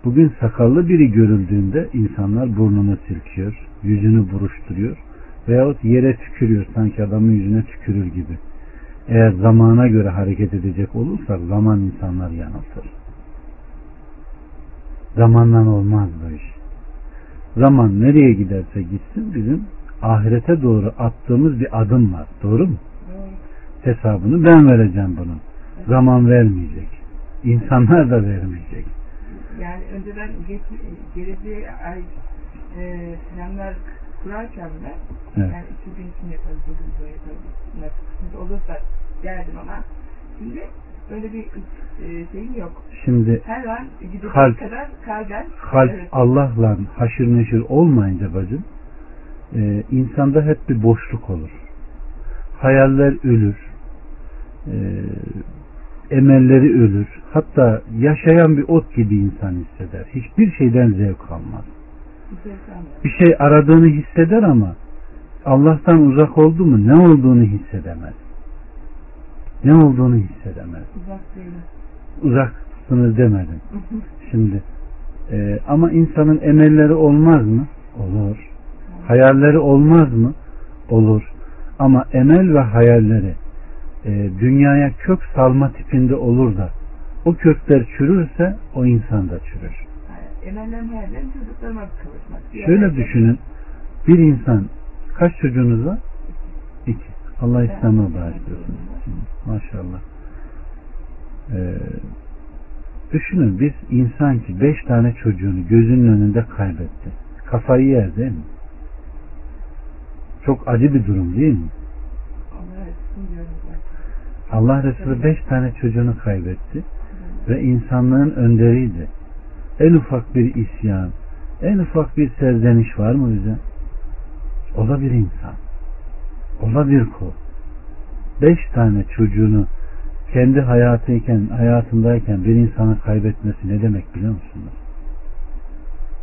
Bugün sakallı biri görüldüğünde insanlar burnunu silkiyor, yüzünü buruşturuyor veyahut yere tükürüyor sanki adamın yüzüne tükürür gibi. Eğer zamana göre hareket edecek olursak zaman insanlar yanıltır. Zamanla olmaz bu iş. Zaman nereye giderse gitsin bizim ahirete doğru attığımız bir adım var. Doğru mu? Doğru. Hesabını ben vereceğim bunun. Zaman vermeyecek. İnsanlar da vermeyecek. Yani önceden geç, geleceğe ay e, planlar kurarken ben Evet. yani gün için yaparız, dokuz gün yaparız. Nasıl kısmet olursa derdim ama şimdi öyle bir e, şeyim yok. Şimdi Her an gidecek Kalp. kadar kalben kalp evet, Allah'la haşır neşir olmayınca bacım e, insanda hep bir boşluk olur. Hayaller ölür. E, emelleri ölür. Hatta yaşayan bir ot gibi insan hisseder. Hiçbir şeyden zevk almaz. Bir şey aradığını hisseder ama Allah'tan uzak oldu mu ne olduğunu hissedemez. Ne olduğunu hissedemez. Uzak değilim. Uzaksınız demedim. Şimdi e, ama insanın emelleri olmaz mı? Olur. Hayalleri olmaz mı? Olur. Ama emel ve hayalleri e, dünyaya kök salma tipinde olur da o kökler çürürse o insan da çürür. Yani emellerim hayallerim çocuklarıma kavuşmak. Bir Şöyle düşünün. Bir insan kaç çocuğunuz var? İki. Allah İslam'a bağışlasın. Maşallah. Ee, düşünün biz insan ki beş tane çocuğunu gözünün önünde kaybetti. Kafayı yer değil mi? Çok acı bir durum değil mi? Allah Allah Resulü beş tane çocuğunu kaybetti ve insanlığın önderiydi. En ufak bir isyan, en ufak bir serzeniş var mı bize? O da bir insan. O da bir kul. Beş tane çocuğunu kendi hayatıyken, hayatındayken bir insanın kaybetmesi ne demek biliyor musunuz?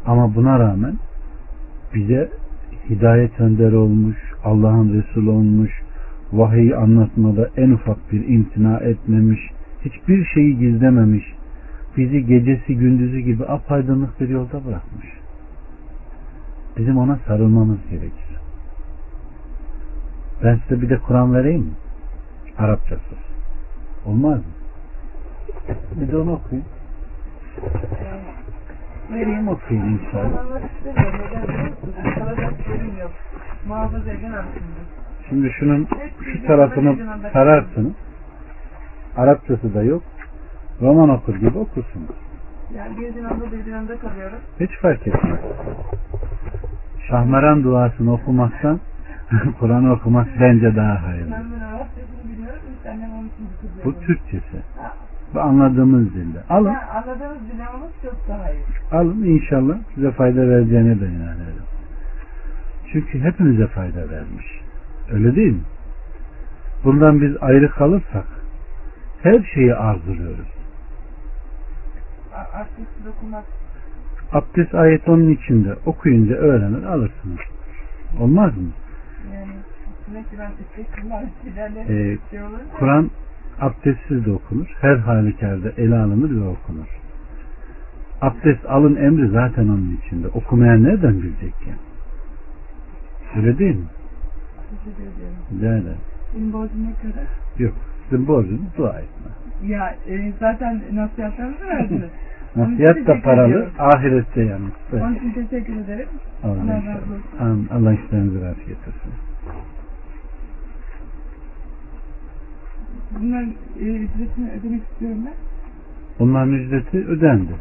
Ama buna rağmen bize hidayet önder olmuş, Allah'ın Resulü olmuş, vahiy anlatmada en ufak bir imtina etmemiş, hiçbir şeyi gizlememiş, bizi gecesi gündüzü gibi apaydınlık bir yolda bırakmış. Bizim ona sarılmamız gerekir. Ben size bir de Kur'an vereyim mi? Arapçası. Olmaz mı? Bir de onu okuyun. Vereyim okuyun inşallah. Şimdi şunun şu tarafını sararsınız. Arapçası da yok. Roman okur gibi okursunuz. Yani bir dinamda bir dinamda kalıyorum. Hiç fark etmez. Şahmeran duasını okumaktan Kur'an okumak bence daha hayırlı. Bu Türkçesi. Bu anladığımız dilde. Alın, Ya anladığınız dinamımız çok daha iyi. alın inşallah size fayda vereceğine de inanıyorum. Çünkü hepimize fayda vermiş. Öyle değil mi? Bundan biz ayrı kalırsak her şeyi arzuluyoruz. A- Arapçası okumak Abdest ayet onun içinde. Okuyunca öğrenir alırsınız. Olmaz mı? yani Ee, şey. Kur'an abdestsiz de okunur. Her halükarda ele alınır ve okunur. Abdest alın emri zaten onun içinde. Okumayan nereden bilecek ya? Öyle değil mi? Ne kadar? Yok. Sizin borcunuz dua etme. Ya e, zaten. Onun için Nasihat da paralı, ediyorum. ahirette yalnız. Evet. Onun için teşekkür ederim. Allah, Allah razı olsun. Allah işlerinizi rast getirsin. Bunların e, ücretini ödemek istiyorum ben. Bunların ücreti ödendi.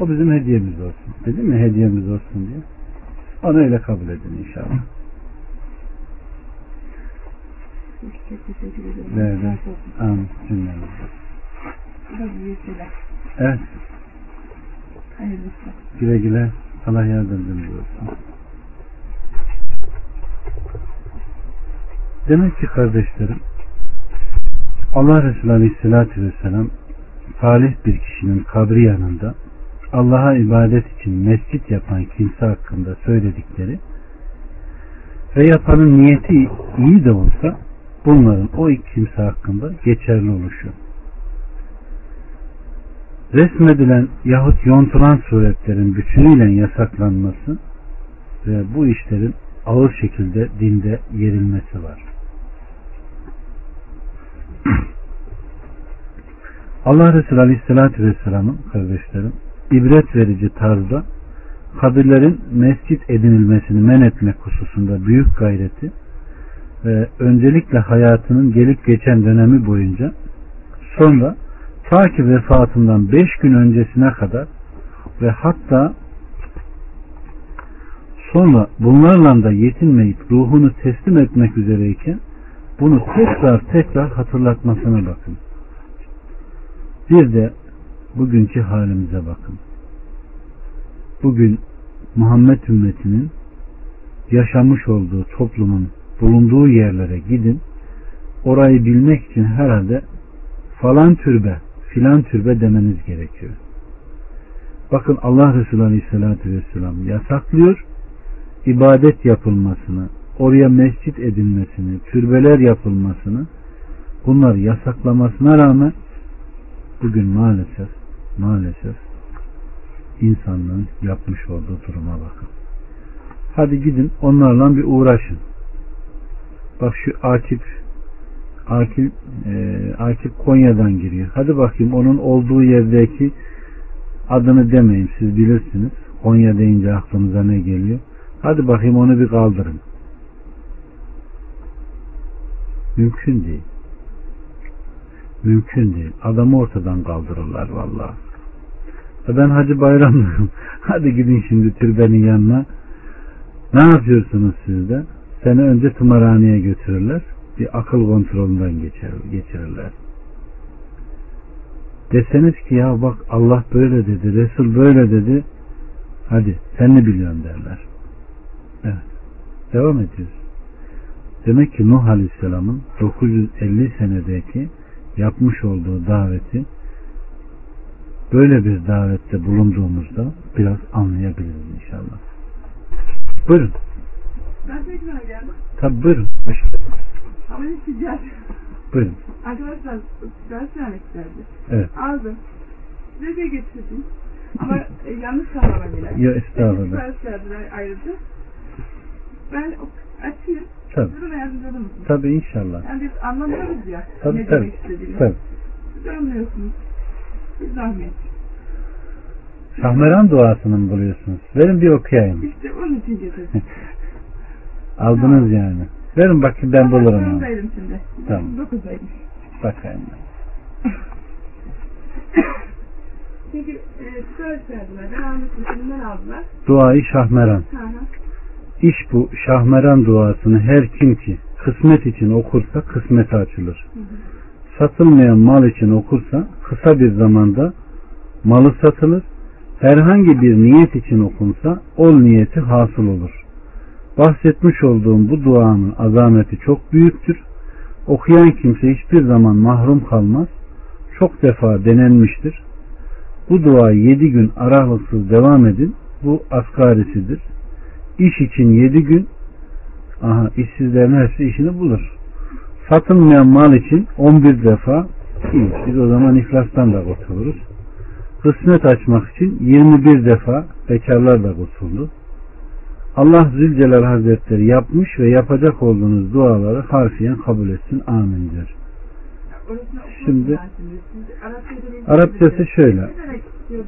O bizim hediyemiz olsun. Dedim mi hediyemiz olsun diye. Onu öyle kabul edin inşallah. Çok teşekkür ederim. Olsun. Amin. Şeyler. Evet. Hayırlısı. Güle güle. Allah yardımcınız olsun. Demek ki kardeşlerim Allah Resulü Aleyhisselatü Vesselam salih bir kişinin kabri yanında Allah'a ibadet için mescit yapan kimse hakkında söyledikleri ve yapanın niyeti iyi de olsa bunların o iki kimse hakkında geçerli oluşu. Resmedilen yahut yontulan suretlerin bütünüyle yasaklanması ve bu işlerin ağır şekilde dinde yerilmesi var. Allah Resulü Aleyhisselatü Vesselam'ın kardeşlerim ibret verici tarzda kabirlerin mescit edinilmesini men etmek hususunda büyük gayreti ve öncelikle hayatının gelip geçen dönemi boyunca sonra ta ki vefatından beş gün öncesine kadar ve hatta sonra bunlarla da yetinmeyip ruhunu teslim etmek üzereyken bunu tekrar tekrar hatırlatmasına bakın. Bir de bugünkü halimize bakın. Bugün Muhammed ümmetinin yaşamış olduğu toplumun bulunduğu yerlere gidin. Orayı bilmek için herhalde falan türbe, filan türbe demeniz gerekiyor. Bakın Allah Resulü Aleyhisselatü Vesselam yasaklıyor. ibadet yapılmasını, oraya mescit edilmesini, türbeler yapılmasını bunları yasaklamasına rağmen bugün maalesef maalesef insanlığın yapmış olduğu duruma bakın. Hadi gidin onlarla bir uğraşın. Bak şu Akif Akif, e, Akif Konya'dan giriyor. Hadi bakayım onun olduğu yerdeki adını demeyin siz bilirsiniz. Konya deyince aklınıza ne geliyor? Hadi bakayım onu bir kaldırın. Mümkün değil. Mümkün değil. Adamı ortadan kaldırırlar vallahi. E ben Hacı Bayramlıyım. Hadi gidin şimdi türbenin yanına. Ne yapıyorsunuz siz de? Seni önce tımarhaneye götürürler. bir akıl kontrolünden geçer, geçirirler. Deseniz ki ya bak Allah böyle dedi, Resul böyle dedi. Hadi sen ne biliyorsun derler. Evet. Devam ediyoruz. Demek ki Nuh Aleyhisselam'ın 950 senedeki yapmış olduğu daveti böyle bir davette bulunduğumuzda biraz anlayabiliriz inşallah. Buyurun. Ben tekrar geldim. Tabi buyurun. Hoş Ama hiç sıcak. Buyurun. Arkadaşlar söylemek isterdim. Evet. Aldım. Size getirdim. Ama e, yanlış kavramıyla. Ya estağfurullah. Sipariş verdiler ayrıca. Ben açayım. Tabi. Siz bana yardımcı olur musunuz? Tabi inşallah. Yani biz anlamıyoruz ya. Tabi ne tabi. demek istediğini. Tabi. Siz anlıyorsunuz. Bir zahmet. Şahmeran duasını mı buluyorsunuz? Verin bir okuyayım. İşte onun için getirdim. Aldınız yani. Verin bakayım ben bulurum onu. Şimdi. Tamam. Dokuzdaydım. Bakayım. Çünkü e, sipariş verdiler. Ben aldılar. Duayı Şahmeran. Hı hı. İş bu Şahmeran duasını her kim ki kısmet için okursa kısmeti açılır. Hı hı. Satılmayan mal için okursa kısa bir zamanda malı satılır. Herhangi bir niyet için okunsa o niyeti hasıl olur. Bahsetmiş olduğum bu duanın azameti çok büyüktür. Okuyan kimse hiçbir zaman mahrum kalmaz. Çok defa denenmiştir. Bu dua yedi gün aralıksız devam edin. Bu asgarisidir. İş için yedi gün aha işsizlerin hepsi işini bulur. Satılmayan mal için 11 defa iyi. Biz o zaman iflastan da kurtuluruz. Kısmet açmak için 21 defa bekarlar da kurtuldu. Allah Zülcelal Hazretleri yapmış ve yapacak olduğunuz duaları harfiyen kabul etsin. Amin der. Şimdi- Arapçası şöyle.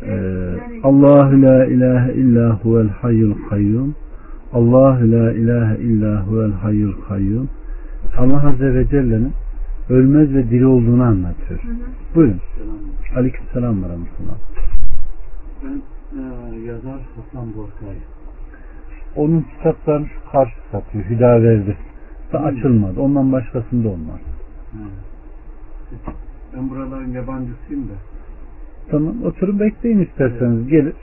Ee, Allahu la ilahe illa huvel hayyul kayyum. Allahu la ilahe illa huvel hayyul kayyum. Allah Azze ve Celle'nin ölmez ve diri olduğunu anlatıyor. Hı hı. Buyurun. Aleykümselam ve rahmetullah. Ben e, yazar Hasan Borkay. Onun kitaplarını şu karşı satıyor. Hüda verdi. Da açılmadı. Ondan başkasında olmaz. Ha. Ben buraların yabancısıyım da. Tamam oturun bekleyin isterseniz. Gelir.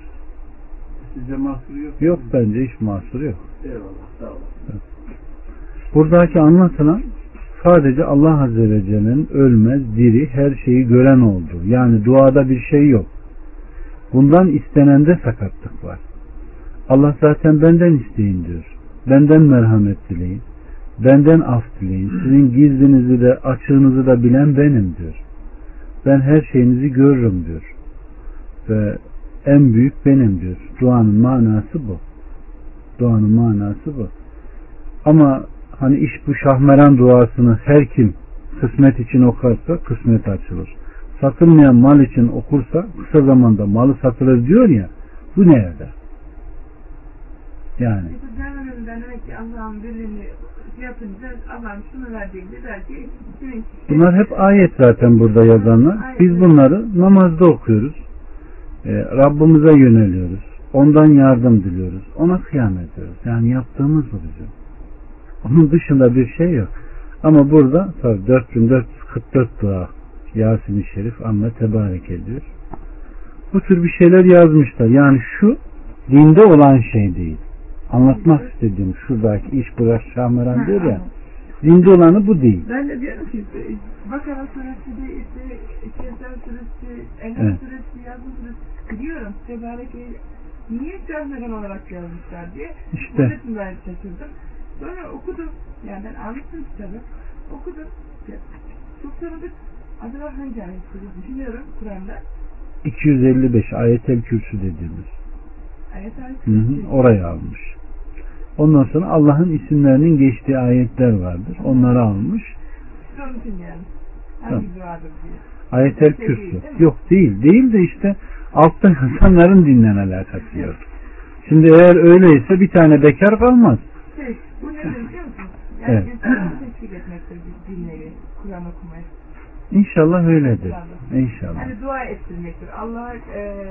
Sizce mahsuru yok. Yok bence hiç mahsuru yok. Eyvallah sağ olun. Buradaki anlatılan sadece Allah Azze ve Celle'nin ölmez, diri, her şeyi gören olduğu. Yani duada bir şey yok. Bundan istenende sakatlık var. Allah zaten benden isteyin diyor. Benden merhamet dileyin. Benden af dileyin. Sizin gizlinizi de açığınızı da bilen benim diyor. Ben her şeyinizi görürüm diyor. Ve en büyük benim diyor. Duanın manası bu. Duanın manası bu. Ama hani iş bu şahmeran duasını her kim kısmet için okarsa kısmet açılır. Satılmayan mal için okursa kısa zamanda malı satılır diyor ya bu nerede? Yani Bu görmemizden demek ki Allah'ın birliğini yapınca Allah'ın şunu verdiğinde belki kimin bunlar hep ayet zaten burada yazanlar. Biz bunları namazda okuyoruz. Ee, Rabbimize yöneliyoruz. Ondan yardım diliyoruz. Ona kıyam ediyoruz. Yani yaptığımız bu bizim. Onun dışında bir şey yok. Ama burada tabii 4444 dua Yasin-i Şerif anla tebarek ediyor. Bu tür bir şeyler yazmışlar. Yani şu dinde olan şey değil. Anlatmak istediğim şuradaki iş bırak şahmeran diyor ya. Dinde olanı bu değil. Ben de diyorum ki işte Bakara suresi de işte Kevser suresi, Enam Evet. suresi, Yazım suresi biliyorum. Tebareke niye görmeden olarak yazmışlar diye. İşte. Bunun için ben şaşırdım. Sonra okudum. Yani ben almıştım kitabı. Okudum. Çok tanıdık. Acaba hangi ayetleri düşünüyorum Kur'an'da. 255 ayetel kürsü dediğimiz. Hı hı, oraya almış. Ondan sonra Allah'ın isimlerinin geçtiği ayetler vardır. Onları almış. Yani. Tamam. Ayetel Şey kürsü. Yok değil. Değil de işte altta yazanların dinlen alakası yok. Şimdi eğer öyleyse bir tane bekar kalmaz. Şey, bu ne biliyor? Yani Evet. teşvik etmektir Kur'an okumaya. İnşallah öyledir. İnşallah. Hani dua ettirmektir. Allah e,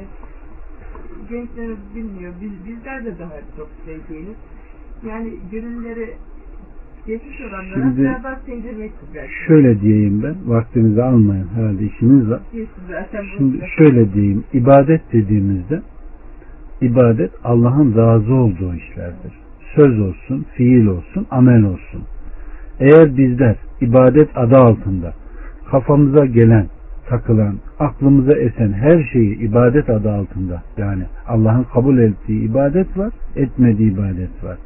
gençlerimiz bilmiyor. Biz, bizler de daha çok şey değiliz. Yani gönülleri Geçmiş olanlara Şimdi- biraz daha sindirmek güzel. Şöyle diyeyim ben. Vaktinizi almayın herhalde işiniz var. Şimdi şöyle diyeyim. ibadet dediğimizde ibadet Allah'ın razı olduğu işlerdir. Söz olsun, fiil olsun, amel olsun. Eğer bizler ibadet adı altında kafamıza gelen, takılan, aklımıza esen her şeyi ibadet adı altında yani Allah'ın kabul ettiği ibadet var, etmediği ibadet var.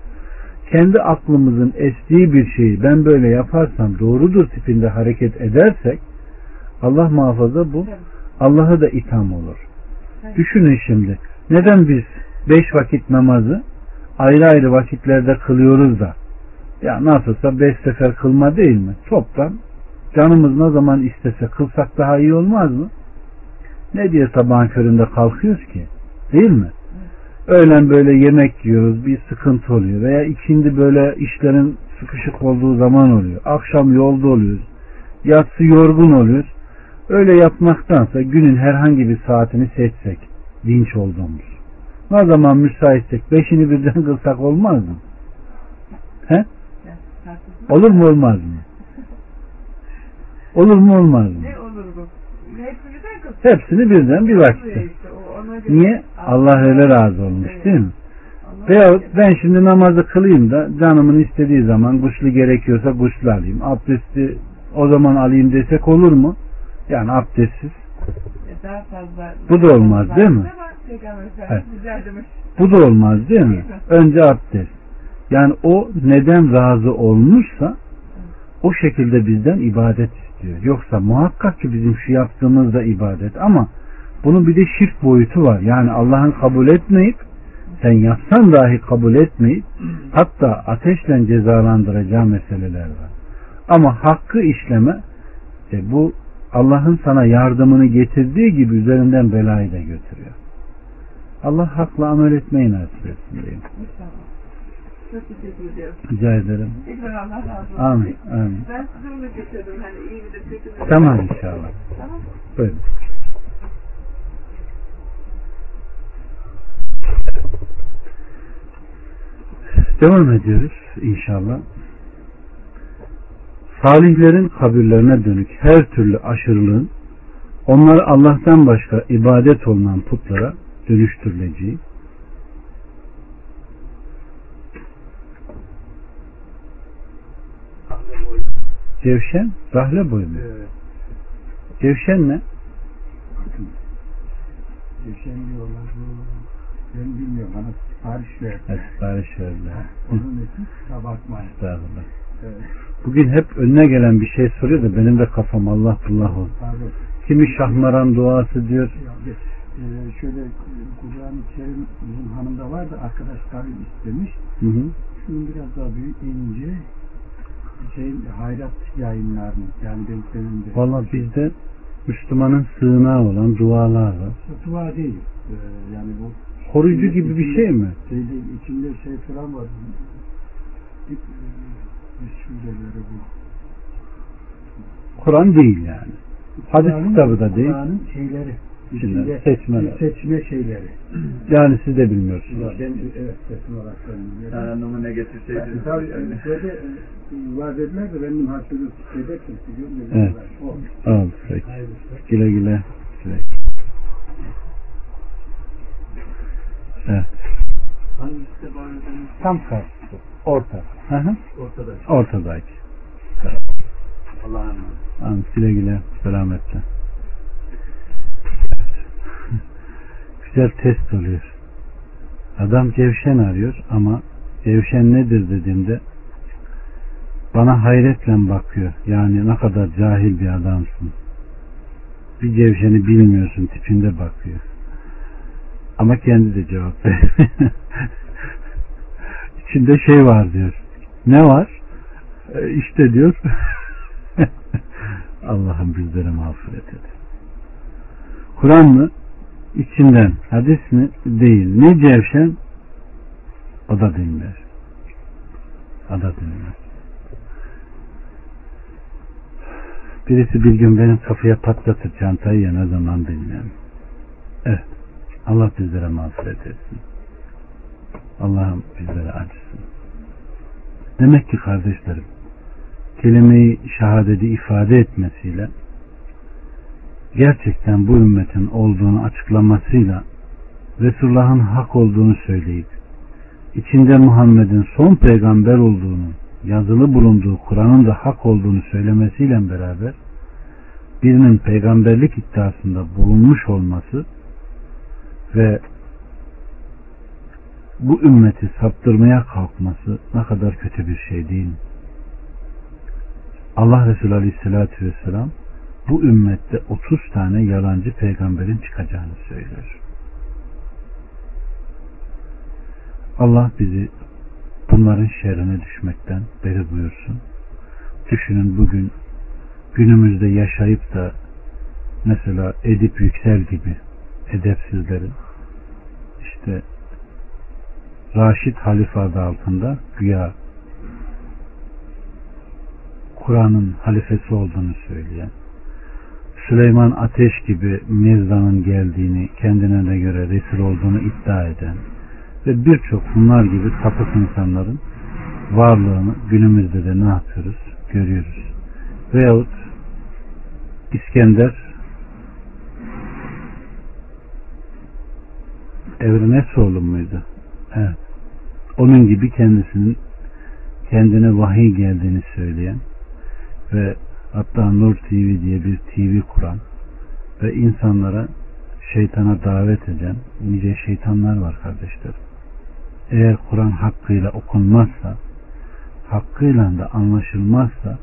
Kendi aklımızın estiği bir şeyi ben böyle yaparsam doğrudur tipinde hareket edersek Allah muhafaza bu. Allah'a da itham olur. Evet. Düşünün şimdi. Neden biz beş vakit namazı ayrı ayrı vakitlerde kılıyoruz da ya nasılsa beş sefer kılma değil mi? Toptan canımız ne zaman istese kılsak daha iyi olmaz mı? Ne diye sabahın köründe kalkıyoruz ki? Değil mi? Öğlen böyle yemek yiyoruz, bir sıkıntı oluyor. Veya ikindi böyle işlerin sıkışık olduğu zaman oluyor. Akşam yolda oluyoruz. Yatsı yorgun oluyoruz. Öyle yapmaktansa günün herhangi bir saatini seçsek, dinç olduğumuz. Ne zaman müsaitsek beşini birden kılsak olmaz mı? He? Olur mu olmaz mı? Olur mu olmaz mı? Ne olur bu? Hepsini sen kılsın. Hepsini birden bir vakitte. İşte Niye? Allah öyle razı olmuş Evet. değil mi? Allah Veyahut ben şimdi namazı kılayım da canımın istediği zaman gusül gerekiyorsa gusül alayım. Abdesti o zaman alayım desek olur mu? Yani abdestsiz. E, daha fazla Bu da olmaz, değil mi? Evet. Bu da olmaz değil mi? Önce abdest. Yani o neden razı olmuşsa o şekilde bizden ibadet istiyor. Yoksa muhakkak ki bizim şu yaptığımız da ibadet ama bunun bir de şirk boyutu var. Yani Allah'ın kabul etmeyip sen yapsan dahi kabul etmeyip hatta ateşle cezalandıracağı meseleler var. Ama hakkı işleme e, bu Allah'ın sana yardımını getirdiği gibi üzerinden belayı da götürüyor. Allah hakla amel etmeyi nasip etsin diyeyim. Teşekkür ediyorum. Rica ederim. Tekrar Allah razı olsun. Amin. Amin. Ben sizi onu getirdim. Hani iyi midir kötü müdür? Tamam inşallah. Tamam. Buyurun. Devam ediyoruz inşallah. Salihlerin kabirlerine dönük her türlü aşırılığın onları Allah'tan başka ibadet olunan putlara dönüştürüleceği Cevşen, rahle boyu? Evet. Cevşen ne? Geçen diyorlar bu ben bilmiyorum bana sipariş verdi. Evet, sipariş verdiler. Onun için bakmayın. Estağfurullah. Evet. Bugün hep önüne gelen bir şey soruyor da benim de kafam Allah bullah olsun. Pardon. Kimi şahmaran duası diyor. Ya, e, şöyle Kur'an-ı Kerim bizim hanımda vardı arkadaşları istemiş. Hı hı. Şunun biraz daha büyük ince şey hayrat yayınlarını yani denkleminde. Valla bizde Müslümanın sığınağı olan dualar var. Dua değil. E, yani bu Koruyucu gibi bir şey mi? Şeyde, içinde şey falan var. Şureleri bu. Kur'an değil yani. Hadis kitabı da değil. Kur'an'ın şeyleri. İçinde seçmeler. Seçme şeyleri. Yani siz de bilmiyorsunuz. Ben evet seçim olarak söylüyorum. numune getirseydiniz. Tabii e, şöyle e, var dediler de benim hatırı şeyde kesiyorum. Evet. O. Al peki. Hayırlısı. Güle güle. güle. Evet. Tam karşısı. Orta. Hı hı. Ortada. Ortadaki. Allah'a emanet. Güle güle. Selametle. Güzel test oluyor. Adam cevşen arıyor ama cevşen nedir dediğimde bana hayretle bakıyor. Yani ne kadar cahil bir adamsın. Bir cevşeni bilmiyorsun tipinde bakıyor. Ama kendi de cevap veriyor. İçinde şey var diyor. Ne var? E, işte diyor Allah'ım bizlere mağfiret et. Kur'an mı? İçinden. Hadis mi? Değil. Ne cevşen? O da dinler. O da dinler. Birisi bir gün benim kafaya patlatır çantayı ya ne zaman dinlerim. Evet. Allah bizlere mağfiret etsin. Allah'ım bizlere acısın. Demek ki kardeşlerim kelimeyi şehadeti ifade etmesiyle gerçekten bu ümmetin olduğunu açıklamasıyla Resulullah'ın hak olduğunu söyleyip içinde Muhammed'in son peygamber olduğunu yazılı bulunduğu Kur'an'ın da hak olduğunu söylemesiyle beraber birinin peygamberlik iddiasında bulunmuş olması ve bu ümmeti saptırmaya kalkması ne kadar kötü bir şey değil mi? Allah Resulü Aleyhisselatü Vesselam bu ümmette 30 tane yalancı peygamberin çıkacağını söylüyor. Allah bizi bunların şerrine düşmekten beri buyursun. Düşünün bugün günümüzde yaşayıp da mesela Edip Yüksel gibi edepsizlerin işte Raşid Halife adı altında güya Kur'an'ın halifesi olduğunu söyleyen Süleyman Ateş gibi Mirza'nın geldiğini kendine de göre Resul olduğunu iddia eden ve birçok bunlar gibi sapık insanların varlığını günümüzde de ne yapıyoruz? Görüyoruz. Veyahut İskender Evrenesoğlu muydu? Evet. Onun gibi kendisinin kendine vahiy geldiğini söyleyen ve hatta Nur TV diye bir TV kuran ve insanlara şeytana davet eden nice şeytanlar var kardeşlerim. Eğer Kur'an hakkıyla okunmazsa, hakkıyla da anlaşılmazsa,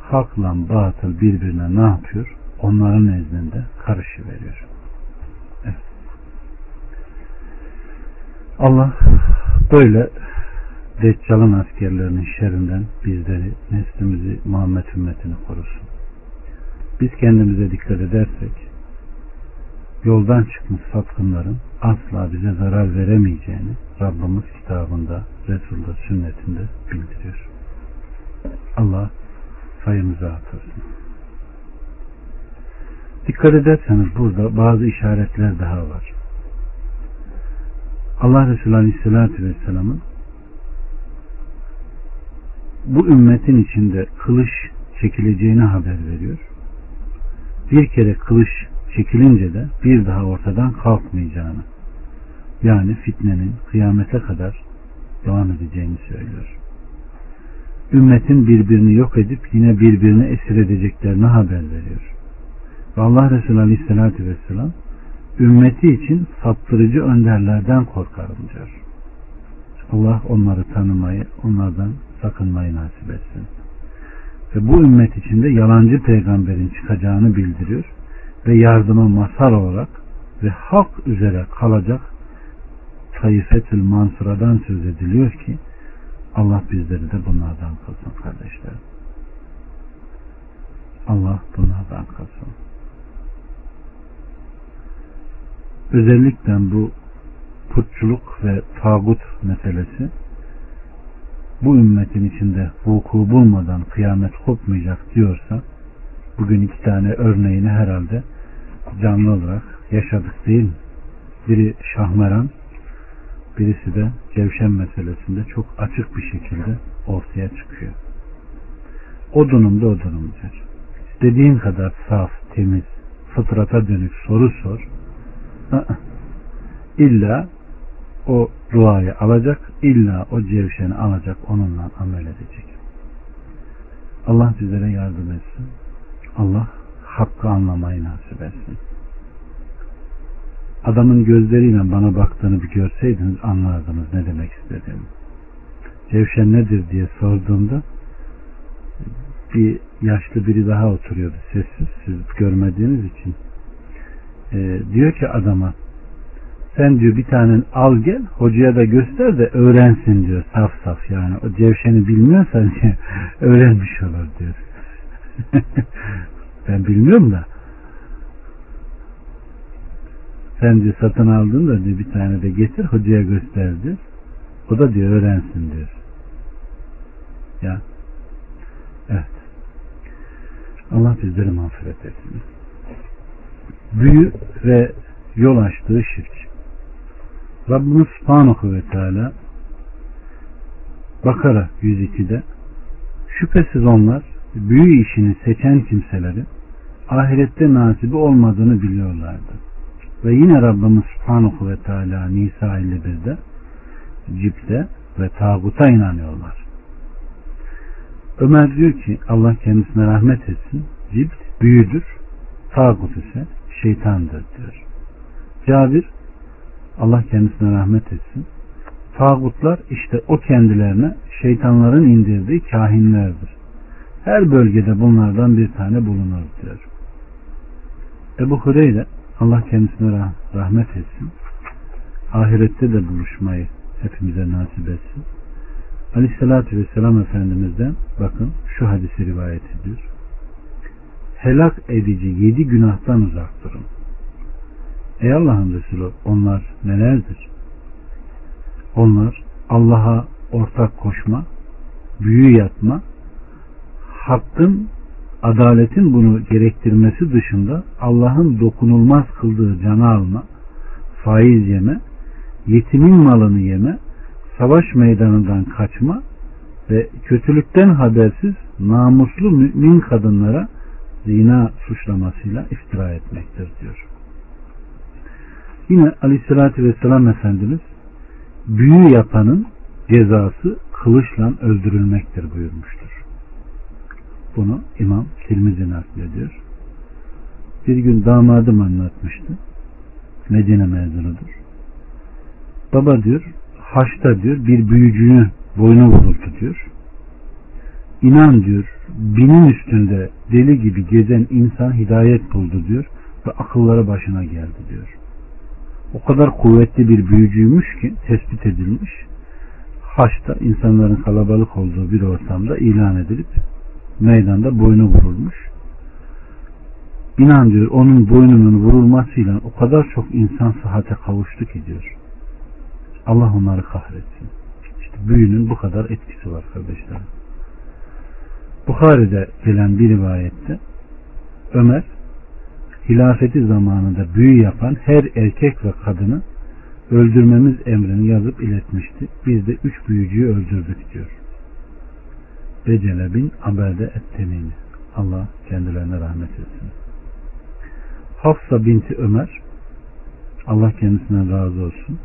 hakla batıl birbirine ne yapıyor? Onların nezdinde karışıveriyor. Evet. Allah böyle Deccal'ın askerlerinin şerrinden bizleri, neslimizi, Muhammed ümmetini korusun. Biz kendimize dikkat edersek, yoldan çıkmış sapkınların asla bize zarar veremeyeceğini Rabbimiz kitabında, Resul'da, sünnetinde bildiriyor. Allah sayımızı artırsın. Dikkat ederseniz burada bazı işaretler daha var. Allah Resulü Aleyhisselatü Vesselam'ın bu ümmetin içinde kılıç çekileceğini haber veriyor. Bir kere kılıç çekilince de bir daha ortadan kalkmayacağını yani fitnenin kıyamete kadar devam edeceğini söylüyor. Ümmetin birbirini yok edip yine birbirini esir edeceklerini haber veriyor. Ve Allah Resulü Aleyhisselatü Vesselam ümmeti için saptırıcı önderlerden korkarım diyor. Allah onları tanımayı, onlardan sakınmayı nasip etsin. Ve bu ümmet içinde yalancı peygamberin çıkacağını bildiriyor ve yardıma masal olarak ve hak üzere kalacak Taifetül Mansura'dan söz ediliyor ki Allah bizleri de bunlardan kılsın kardeşlerim. Allah bunlardan kılsın. Özellikle bu putçuluk ve tağut meselesi bu ümmetin içinde vuku bulmadan kıyamet kopmayacak diyorsa bugün iki tane örneğini herhalde canlı olarak yaşadık değil? Biri Şahmeran birisi de Cevşen meselesinde çok açık bir şekilde ortaya çıkıyor. O durumda o durumdur. Dediğin kadar saf, temiz, fıtrata dönük soru sor. İlla o duayı alacak, illa o cevşeni alacak, onunla amel edecek. Allah bizlere yardım etsin. Allah hakkı anlamayı nasip etsin. Adamın gözleriyle bana baktığını bir görseydiniz anlardınız ne demek istediğimi. Cevşen nedir diye sorduğumda bir yaşlı biri daha oturuyordu sessiz siz görmediğiniz için. Ee, diyor ki adama sen diyor bir tane al gel hocaya da göster de öğrensin diyor saf saf yani o cevşeni bilmiyorsan öğrenmiş olur diyor. ben bilmiyorum da sen diyor satın aldın da diyor bir tane de getir hocaya göster diyor. O da diyor öğrensin diyor. Ya. Evet. Allah bizleri mağfiret etsin. Büyü ve yol açtığı şirk. Rabbimiz Subhanahu ve Teala Bakara 102'de şüphesiz onlar büyü işini seçen kimseleri ahirette nasibi olmadığını biliyorlardı. Ve yine Rabbimiz Subhanahu ve Teala Nisa 51'de cipte ve tağuta inanıyorlar. Ömer diyor ki Allah kendisine rahmet etsin. Cipt büyüdür. Tağut ise şeytandır diyor. Cabir Allah kendisine rahmet etsin. Tağutlar işte o kendilerine şeytanların indirdiği kahinlerdir. Her bölgede bunlardan bir tane bulunur diyor. Ebu Hureyre Allah kendisine rahmet etsin. Ahirette de buluşmayı hepimize nasip etsin. Aleyhissalatü Vesselam Efendimiz'den bakın şu hadisi rivayet ediyor. Helak edici yedi günahtan uzak durun. Ey Allah'ın Resulü onlar nelerdir? Onlar Allah'a ortak koşma, büyü yapma, hakkın, adaletin bunu gerektirmesi dışında Allah'ın dokunulmaz kıldığı canı alma, faiz yeme, yetimin malını yeme, savaş meydanından kaçma ve kötülükten habersiz namuslu mümin kadınlara zina suçlamasıyla iftira etmektir diyor. Yine aleyhissalatü vesselam Efendimiz büyü yapanın cezası kılıçla öldürülmektir buyurmuştur. Bunu İmam Tirmizi naklediyor. Bir gün damadım anlatmıştı. Medine mezunudur. Baba diyor Haçta diyor bir büyücüyü boynu vuruldu diyor. İnan diyor binin üstünde deli gibi gezen insan hidayet buldu diyor ve akılları başına geldi diyor. O kadar kuvvetli bir büyücüymüş ki tespit edilmiş. Haçta insanların kalabalık olduğu bir ortamda ilan edilip meydanda boynu vurulmuş. İnan diyor onun boynunun vurulmasıyla o kadar çok insan sıhhate kavuştu ki diyor. Allah onları kahretsin. İşte büyünün bu kadar etkisi var kardeşler. Bukhari'de gelen bir rivayette Ömer hilafeti zamanında büyü yapan her erkek ve kadını öldürmemiz emrini yazıp iletmişti. Biz de üç büyücüyü öldürdük diyor. Becele bin Aberde Ettemini. Allah kendilerine rahmet etsin. Hafsa binti Ömer Allah kendisinden razı olsun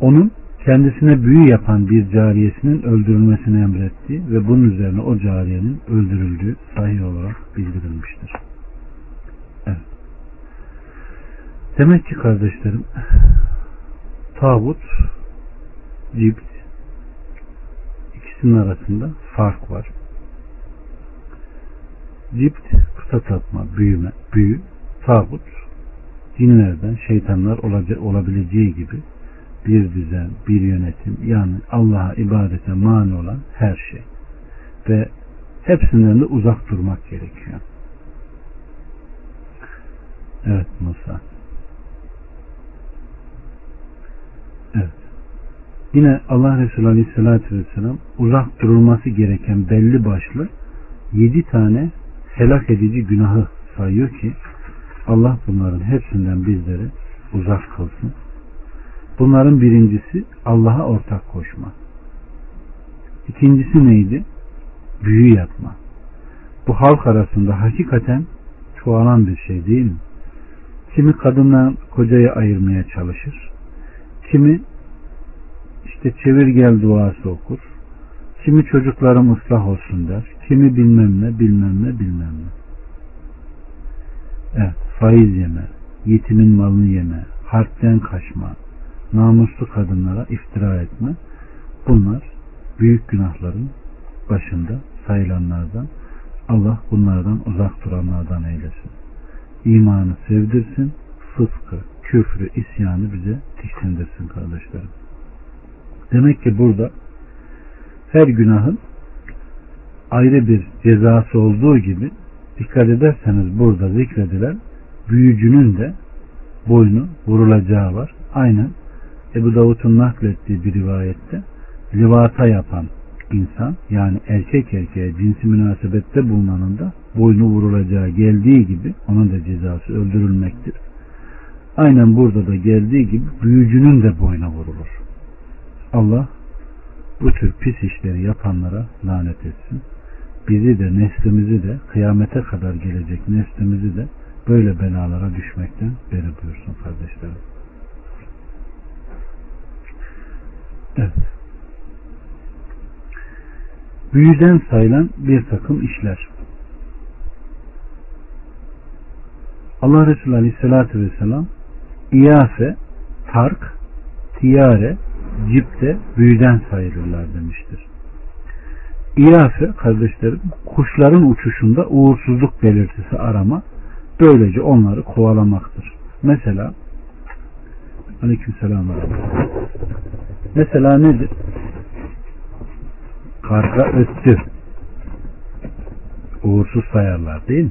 onun kendisine büyü yapan bir cariyesinin öldürülmesini emretti ve bunun üzerine o cariyenin öldürüldüğü sahih olarak bildirilmiştir. Evet. Demek ki kardeşlerim tağut, cibt ikisinin arasında fark var. Cibt puta tapma, büyüme, büyü, tağut dinlerden şeytanlar olabileceği gibi bir düzen, bir yönetim yani Allah'a ibadete mani olan her şey. Ve hepsinden de uzak durmak gerekiyor. Evet Musa. Evet. Yine Allah Resulü Aleyhisselatü Vesselam uzak durulması gereken belli başlı yedi tane helak edici günahı sayıyor ki Allah bunların hepsinden bizleri uzak kılsın Bunların birincisi Allah'a ortak koşma. İkincisi neydi? Büyü yapma. Bu halk arasında hakikaten çoğalan bir şey değil mi? Kimi kadından kocayı ayırmaya çalışır. Kimi işte çevir gel duası okur. Kimi çocuklarım ıslah olsun der. Kimi bilmem ne bilmem ne bilmem ne. Evet faiz yeme, yetimin malını yeme, harpten kaçma, namuslu kadınlara iftira etme bunlar büyük günahların başında sayılanlardan Allah bunlardan uzak duranlardan eylesin. İmanı sevdirsin, fıskı, küfrü, isyanı bize tiksindirsin kardeşlerim. Demek ki burada her günahın ayrı bir cezası olduğu gibi dikkat ederseniz burada zikredilen büyücünün de boynu vurulacağı var. Aynen Ebu Davud'un naklettiği bir rivayette livata yapan insan yani erkek erkeğe cinsi münasebette bulunanın da boynu vurulacağı geldiği gibi onun da cezası öldürülmektir. Aynen burada da geldiği gibi büyücünün de boyna vurulur. Allah bu tür pis işleri yapanlara lanet etsin. Bizi de neslimizi de kıyamete kadar gelecek neslimizi de böyle belalara düşmekten beri buyursun kardeşlerim. Evet. Büyüden sayılan bir takım işler. Allah Resulü Aleyhisselatü Vesselam İyafe, tark, tiyare, cipte büyüden sayılırlar demiştir. İyafe kardeşlerim kuşların uçuşunda uğursuzluk belirtisi arama böylece onları kovalamaktır. Mesela Aleykümselam Mesela nedir? Karga öttü. Uğursuz sayarlar değil mi?